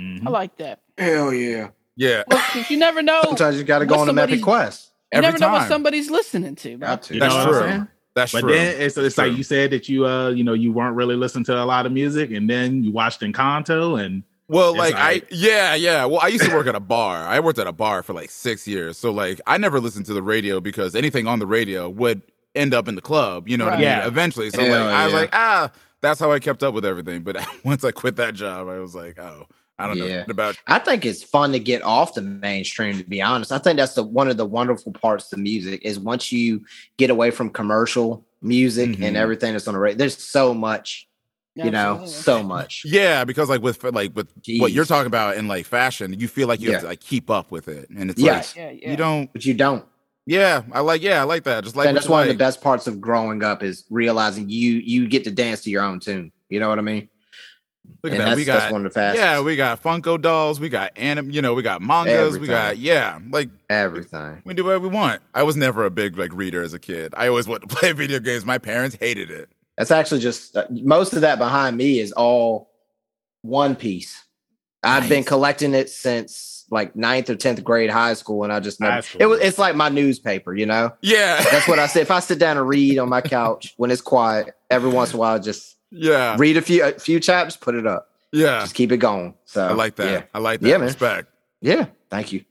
Mhm. I like that. Hell yeah. Yeah, Well, 'cause you never know. Sometimes you got to go on an epic quest. You every never know what somebody's listening to. Bro. Got to. You That's know what I'm true. that's But true. then it's, it's like you said that you uh you know you weren't really listening to a lot of music, and then you watched Encanto, and Well, It's like I, yeah, yeah. Well, I used to work at a bar. I worked at a bar for like six years. So like, I never listened to the radio because anything on the radio would end up in the club. You know what I mean? Yeah. Eventually. So Hell like, I was like, ah, that's how I kept up with everything. But once I quit that job, I was like, oh, I don't know Yeah. nothing about. I think it's fun to get off the mainstream. To be honest, I think that's the one of the wonderful parts of music is once you get away from commercial music Mhm. and everything that's on the radio. There's so much, you know, so much. Yeah, because like with like with what you're talking about in like fashion, you feel like you have to like keep up with it, and it's Yeah, like yeah. you don't. But you don't. Yeah, I like. Yeah, I like that. Just like and that's one of the best parts of growing up is realizing you you get to dance to your own tune. You know what I mean? Look at and that. that's, We got one of the fastest. yeah, we got Funko dolls, we got anim, you know, we got mangas, we got yeah, like everything. we do whatever we want. I was never a big like reader as a kid. I always wanted to play video games. My parents hated it. That's actually just uh, most of that behind me is all One Piece. I've been collecting it since like ninth or tenth grade high school, and I just never. That's It was. It's like my newspaper, you know. Yeah, That's what I say. If I sit down and read on my couch when it's quiet, every once in a while, just yeah, read a few a few chapters, put it up, yeah. just keep it going. So I like that. Yeah, I like that. Yeah, man. Respect. yeah. Thank you.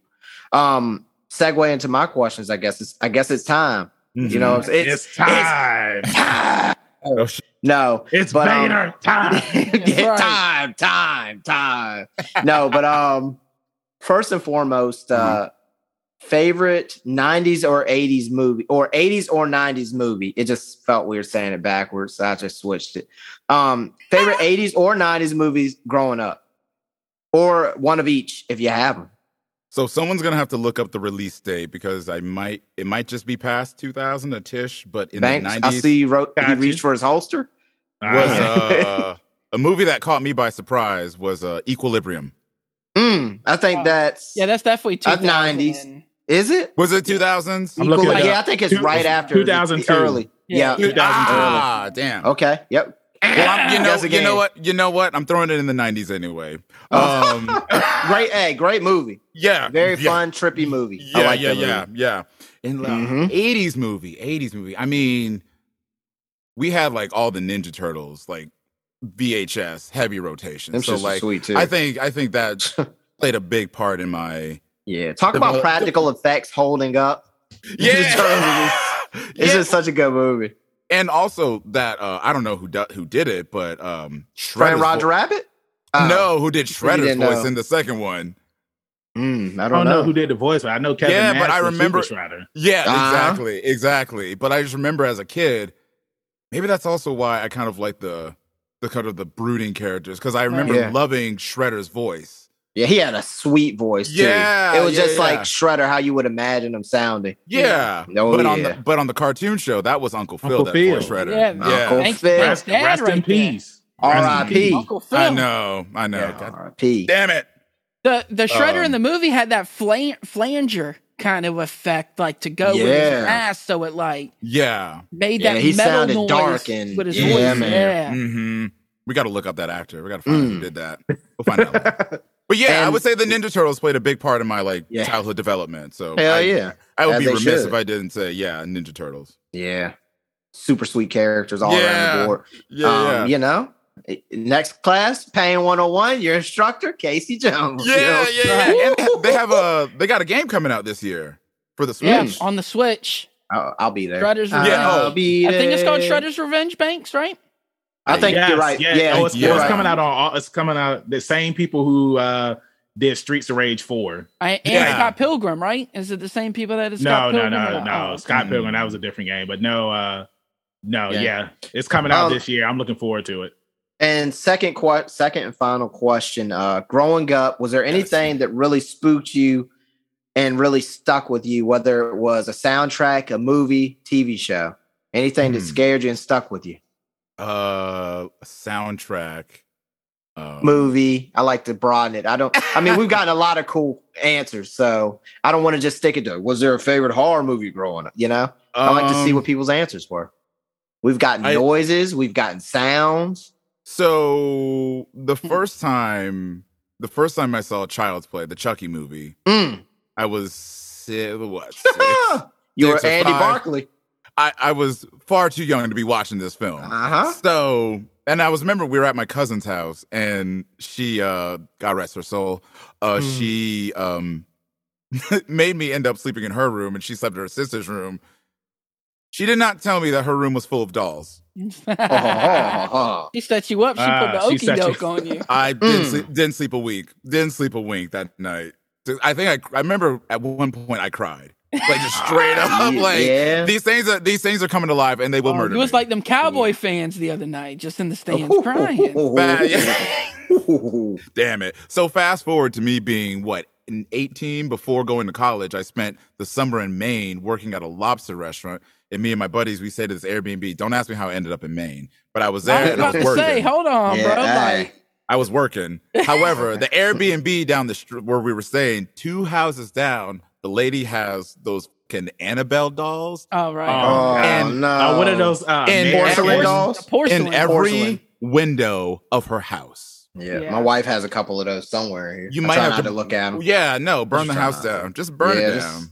Um, segue into my questions. I guess it's. I guess it's time. You know, it's, it's, it's time. it's time. Oh, sh- No, It's but, um, time. Yeah, time, time, time. no, but um, first and foremost, uh, favorite '90s or '80s movie, or '80s or '90s movie. It just felt weird saying it backwards, so I just switched it. Um, favorite '80s or '90s movies growing up, or one of each if you have them. So someone's gonna have to look up the release date because I might it might just be past 2000 a tish, but in Banks, the I see you wrote. He reached for his holster. was Uh, uh, a movie that caught me by surprise was uh, Equilibrium. Mm, I think Oh. that's Yeah, that's definitely 2000. 90s. is it? Was it 2000s? I'm looking Equal- yeah. I think it's Two- right after the- the 2002. early. Yeah. Yeah. Ah, damn. Okay. Yep. Well, I'm, you know, you know what? You know what? I'm throwing it in the 90s anyway. Oh. Um, great, hey, great movie. yeah, Very yeah. fun, trippy movie. Yeah, I like yeah, yeah, movie. yeah. In uh, Mhm. 80s movie, 80s movie. I mean, we have like all the Ninja Turtles, like VHS heavy rotation. Them so like, sweet too. I think I think that played a big part in my yeah. Talk about practical effects holding up. yeah. It's Yeah. just such a good movie. and also that uh, I don't know who do, who did it, but um, Friend Shredder's Roger vo- Rabbit? Uh, no, who did Shredder's voice know. in the second one? mm, I I don't, don't know. know. who did the voice, but I know Kevin Yeah, Nash but I remember- Shredder. Yeah, Uh-huh. exactly, exactly. But I just remember as a kid, maybe that's also why I kind of like the the kind of the brooding characters because I remember Yeah. loving Shredder's voice. Yeah, he had a sweet voice too. Yeah, it was yeah, just like. Shredder, how you would imagine him sounding. Yeah, Oh, but on the but on the cartoon show, that was Uncle Phil Uncle that Phil. voiced Shredder. Yeah, yeah. Uncle Thanks, Phil. thanks, Rest, rest right in peace. R.I.P. Uncle Phil. I know, I know. Yeah, God R.I.P. damn it. The the shredder Um, in the movie had that flan- flanger kind of effect, like to go with his ass, so it like Yeah. made Yeah, that he metal sounded noise dark and- with his yeah, voice. man. Yeah. hmm We got to look up that actor. We got to find out who Mm. did that. We'll find out. But yeah, I would say the Ninja Turtles played a big part in my like Yeah. childhood development. So Hell I, yeah. I would As be remiss should. if I didn't say yeah, Ninja Turtles. Yeah. Super sweet characters all around the board. Yeah, um, yeah. You know, next class, Pain 101, your instructor, Casey Jones. you Yeah, know? yeah, yeah. And they have- a they got a game coming out this year for the Yeah, Switch. on the Switch. I'll, I'll be there. Shredder's I'll Revenge. Yeah, be I think it's called. Shredder's Revenge Banks, right? I think Yes, you're right. Yeah, Yeah, oh, it's, yeah. it's right. coming out on. all- It's coming out. The same people who uh did Streets of Rage four. I, and Yeah. Scott Pilgrim, right? Is it the same people that is No, Scott no, Pilgrim? no, no. oh, Scott Mm. Pilgrim. That was a different game, but no, uh no, Yeah. yeah, it's coming out Um, this year. I'm looking forward to it. And second, que- second and final question: uh, Growing up, was there anything that really spooked you and really stuck with you? Whether it was a soundtrack, a movie, TV show, anything that Hmm. scared you and stuck with you? Uh, soundtrack. Um, Movie. I like to broaden it. I don't. I mean, we've gotten a lot of cool answers, so I don't want to just stick it to. Was there a favorite horror movie growing up? You know, I like to see um, what people's answers were. We've gotten I- noises. We've gotten sounds. So the Hmm. first time, the first time I saw Child's Play, the Chucky movie, Mm. I was what? Six? you were Six Andy five. Barclay. I, I was far too young to be watching this film. Uh huh. So, and I was remember we were at my cousin's house, and she, uh, God rest her soul, uh, Mm. she um made me end up sleeping in her room, and she slept in her sister's room. She did not tell me that her room was full of dolls. She set you up. She Ah, put the she okey you- doke on you. I didn't Mm. sleep, didn't sleep a week. Didn't sleep a wink that night. I think I, I remember at one point I cried, like just straight up, like yeah. these things are these things are coming to life, and they will Oh, murder it was me. like them cowboy fans the other night, just in the stands crying. Bad, yeah. Damn it. So fast forward to me being what in 18 before going to college, I spent the summer in Maine working at a lobster restaurant. And me and my buddies, we stayed at this Airbnb. Don't ask me how I ended up in Maine, but I was there I was and I was to working. say, hold on, Yeah, bro. hey. Like, I was working. However, the Airbnb down the street where we were staying, two houses down, the lady has those fucking Annabelle dolls all right. Oh, and no. uh, what are those? Uh, And porcelain and- dolls? Porcelain. in every porcelain. window of her house. Yeah, Yeah. my wife has a couple of those somewhere here. You I might try have not to to look at them. Yeah, no, burn Just the house not down. Just burn Yeah, it just- down.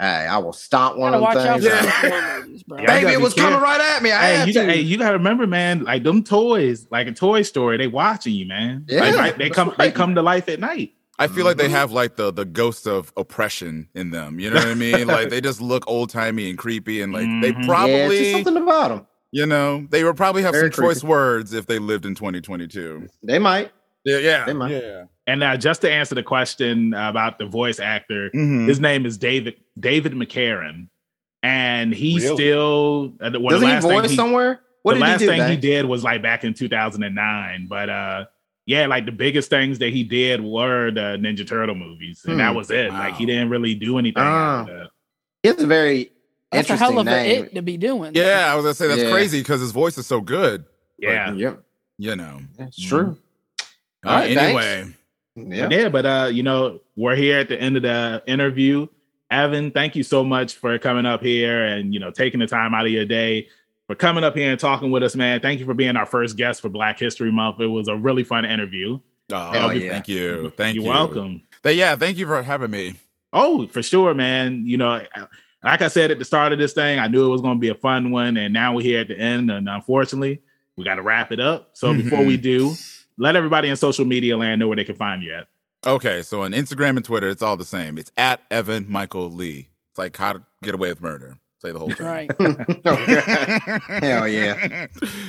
Hey, I will stomp one of them things. Yeah. movies, Baby, it be was coming right at me. I Hey, had you to. got, hey, you gotta remember, man. Like them toys, like a Toy Story, they watching you, man. Yeah, Like, right? they that's come, they come to life at night. I feel like they Mhm. have like the the ghost of oppression in them. You know what I mean? like they just look old timey and creepy, and like they Mhm. yeah, it's probably, just something about them. you know, they would probably have Very some choice words if they lived in 2022. They might. Yeah, yeah, They might. yeah. And uh, just to answer the question about the voice actor, Mhm. his name is David David McCharen, and he Really? still uh, the, well, Doesn't the he last thing voice he, somewhere? What the did last he do? thing he did was like back in 2009. But uh, yeah, like the biggest things that he did were the Ninja Turtle movies, and that Hmm. was it. Like he didn't really do anything. After that. He has a very That's a hell of a name. it to be doing. Yeah, I was gonna say that's Yeah. crazy because his voice is so good. Yeah. Yep. You know. That's true. Uh, All right, anyway, Yeah. Yeah, but uh, you know, we're here at the end of the interview. Evan, thank you so much for coming up here and you know taking the time out of your day for coming up here and talking with us, man. Thank you for being our first guest for Black History Month. It was a really fun interview. oh, Hell yeah. thank you, thank You're you. welcome. But yeah, thank you for having me. Oh, for sure, man. You know, like I said at the start of this thing, I knew it was going to be a fun one, and now we're here at the end, and unfortunately, we got to wrap it up. So before we do, let everybody in social media land know where they can find you at. Okay, so on Instagram and Twitter, it's all the same. It's at Evan Michael Lee. It's like how to get away with murder. Say the whole thing. Right. Hell yeah. yeah,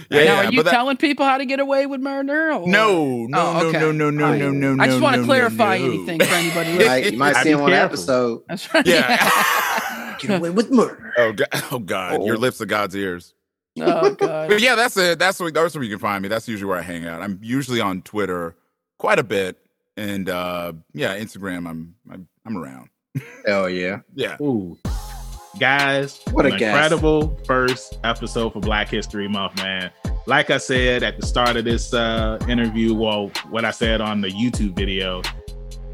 now, yeah, are you that- telling people how to get away with murder? Or? no, no, Oh, okay. no, no, no, All no, no, no. I just want no, to clarify no, no. anything for anybody You listening. you might see be him on careful. episode. That's right. Yeah. Get away with murder. oh God, oh God, your Oh. lips are God's ears. Oh god. But yeah, that's it. That's where that's where you can find me. That's usually where I hang out. I'm usually on Twitter quite a bit, and uh yeah, Instagram. I'm I'm, I'm around. Hell yeah. Yeah. Ooh. Guys, What a an guest. incredible first episode for Black History Month, man. Like I said at the start of this uh, interview, well, what I said on the YouTube video,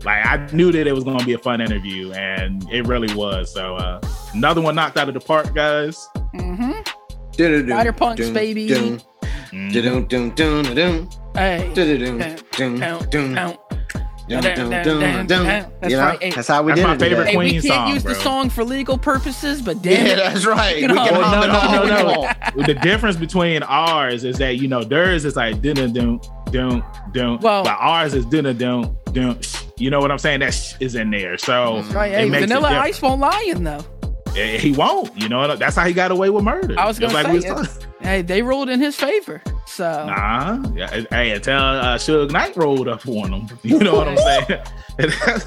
like I knew that it was going to be a fun interview, and it really was. So, uh, another one knocked out of the park, guys. Mm-hmm. Rider punks, dun, baby. That's You know, right. Hey, That's how we that's did my it. favorite today. Hey, we Queen can't song, use the bro. song for legal purposes, but damn Yeah, it. that's right. We You know, can hum it no, all no, we no, no. want. the difference between ours is that you know theirs is like dun dun dun dun dun, Well- but ours is dun dun dun dun. sh. You know what I'm saying? That sh is in there, so Right, it hey, makes it Vanilla different. Ice won't lie in though. Eh, He won't. You know that's how he got away with murder. I was gonna like we say was Hey, they ruled in his favor. So Nah, yeah, hey, until uh, Suge Knight rolled up on him. You know what I'm saying? that's,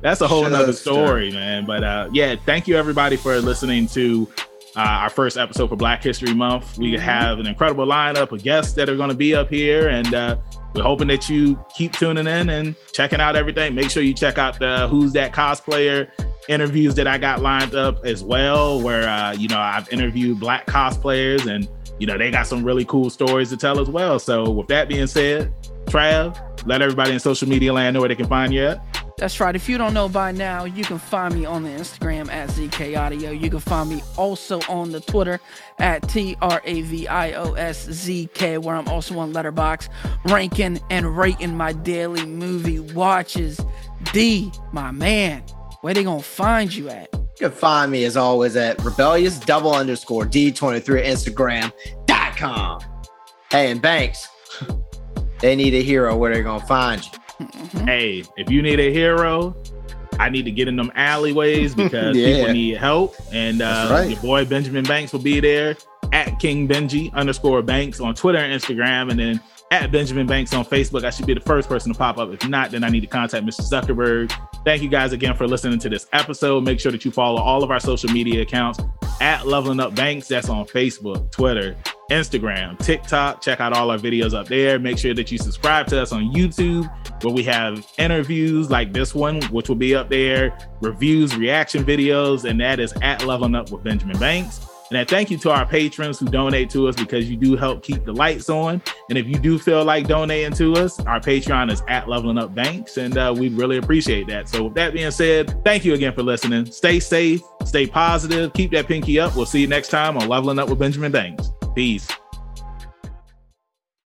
that's a whole nother Shugster. story, man. But uh, yeah, thank you everybody for listening to uh, our first episode for Black History Month. We Mhm. have an incredible lineup of guests that are going to be up here, and uh, we're hoping that you keep tuning in and checking out everything. Make sure you check out the Who's That Cosplayer interviews that I got lined up as well, where uh, you know I've interviewed black cosplayers and you know they got some really cool stories to tell as well. So with that being said, Trav, let everybody in social media land know where they can find you at. That's right. If you don't know by now, you can find me on the Instagram at ZK Audio. You can find me also on the Twitter at T R A V I O S Z K, where I'm also on Letterboxd, ranking and rating my daily movie watches. D, my man, where they gonna find you at? You can find me as always at rebellious double underscore D23 Instagram.com. Hey, and Banks, they need a hero where they're gonna find you. Mhm. Hey, if you need a hero, I need to get in them alleyways because Yeah. people need help. And uh, right. your boy Benjamin Banks will be there at King Benji underscore Banks on Twitter and Instagram, and then at Benjamin Banks on Facebook. I should be the first person to pop up. If not, then I need to contact Mr. Zuckerberg. Thank you guys again for listening to this episode. Make sure that you follow all of our social media accounts at Leveling Up Banks. That's on Facebook, Twitter, Instagram, TikTok. Check out all our videos up there. Make sure that you subscribe to us on YouTube, where we have interviews like this one, which will be up there, reviews, reaction videos, and that is at Leveling Up with Benjamin Banks. And thank you to our patrons who donate to us because you do help keep the lights on. And if you do feel like donating to us, our Patreon is at Leveling Up Banks, and uh, we really appreciate that. So, with that being said, thank you again for listening. Stay safe, stay positive, keep that pinky up. We'll see you next time on Leveling Up with Benjamin Banks. Peace.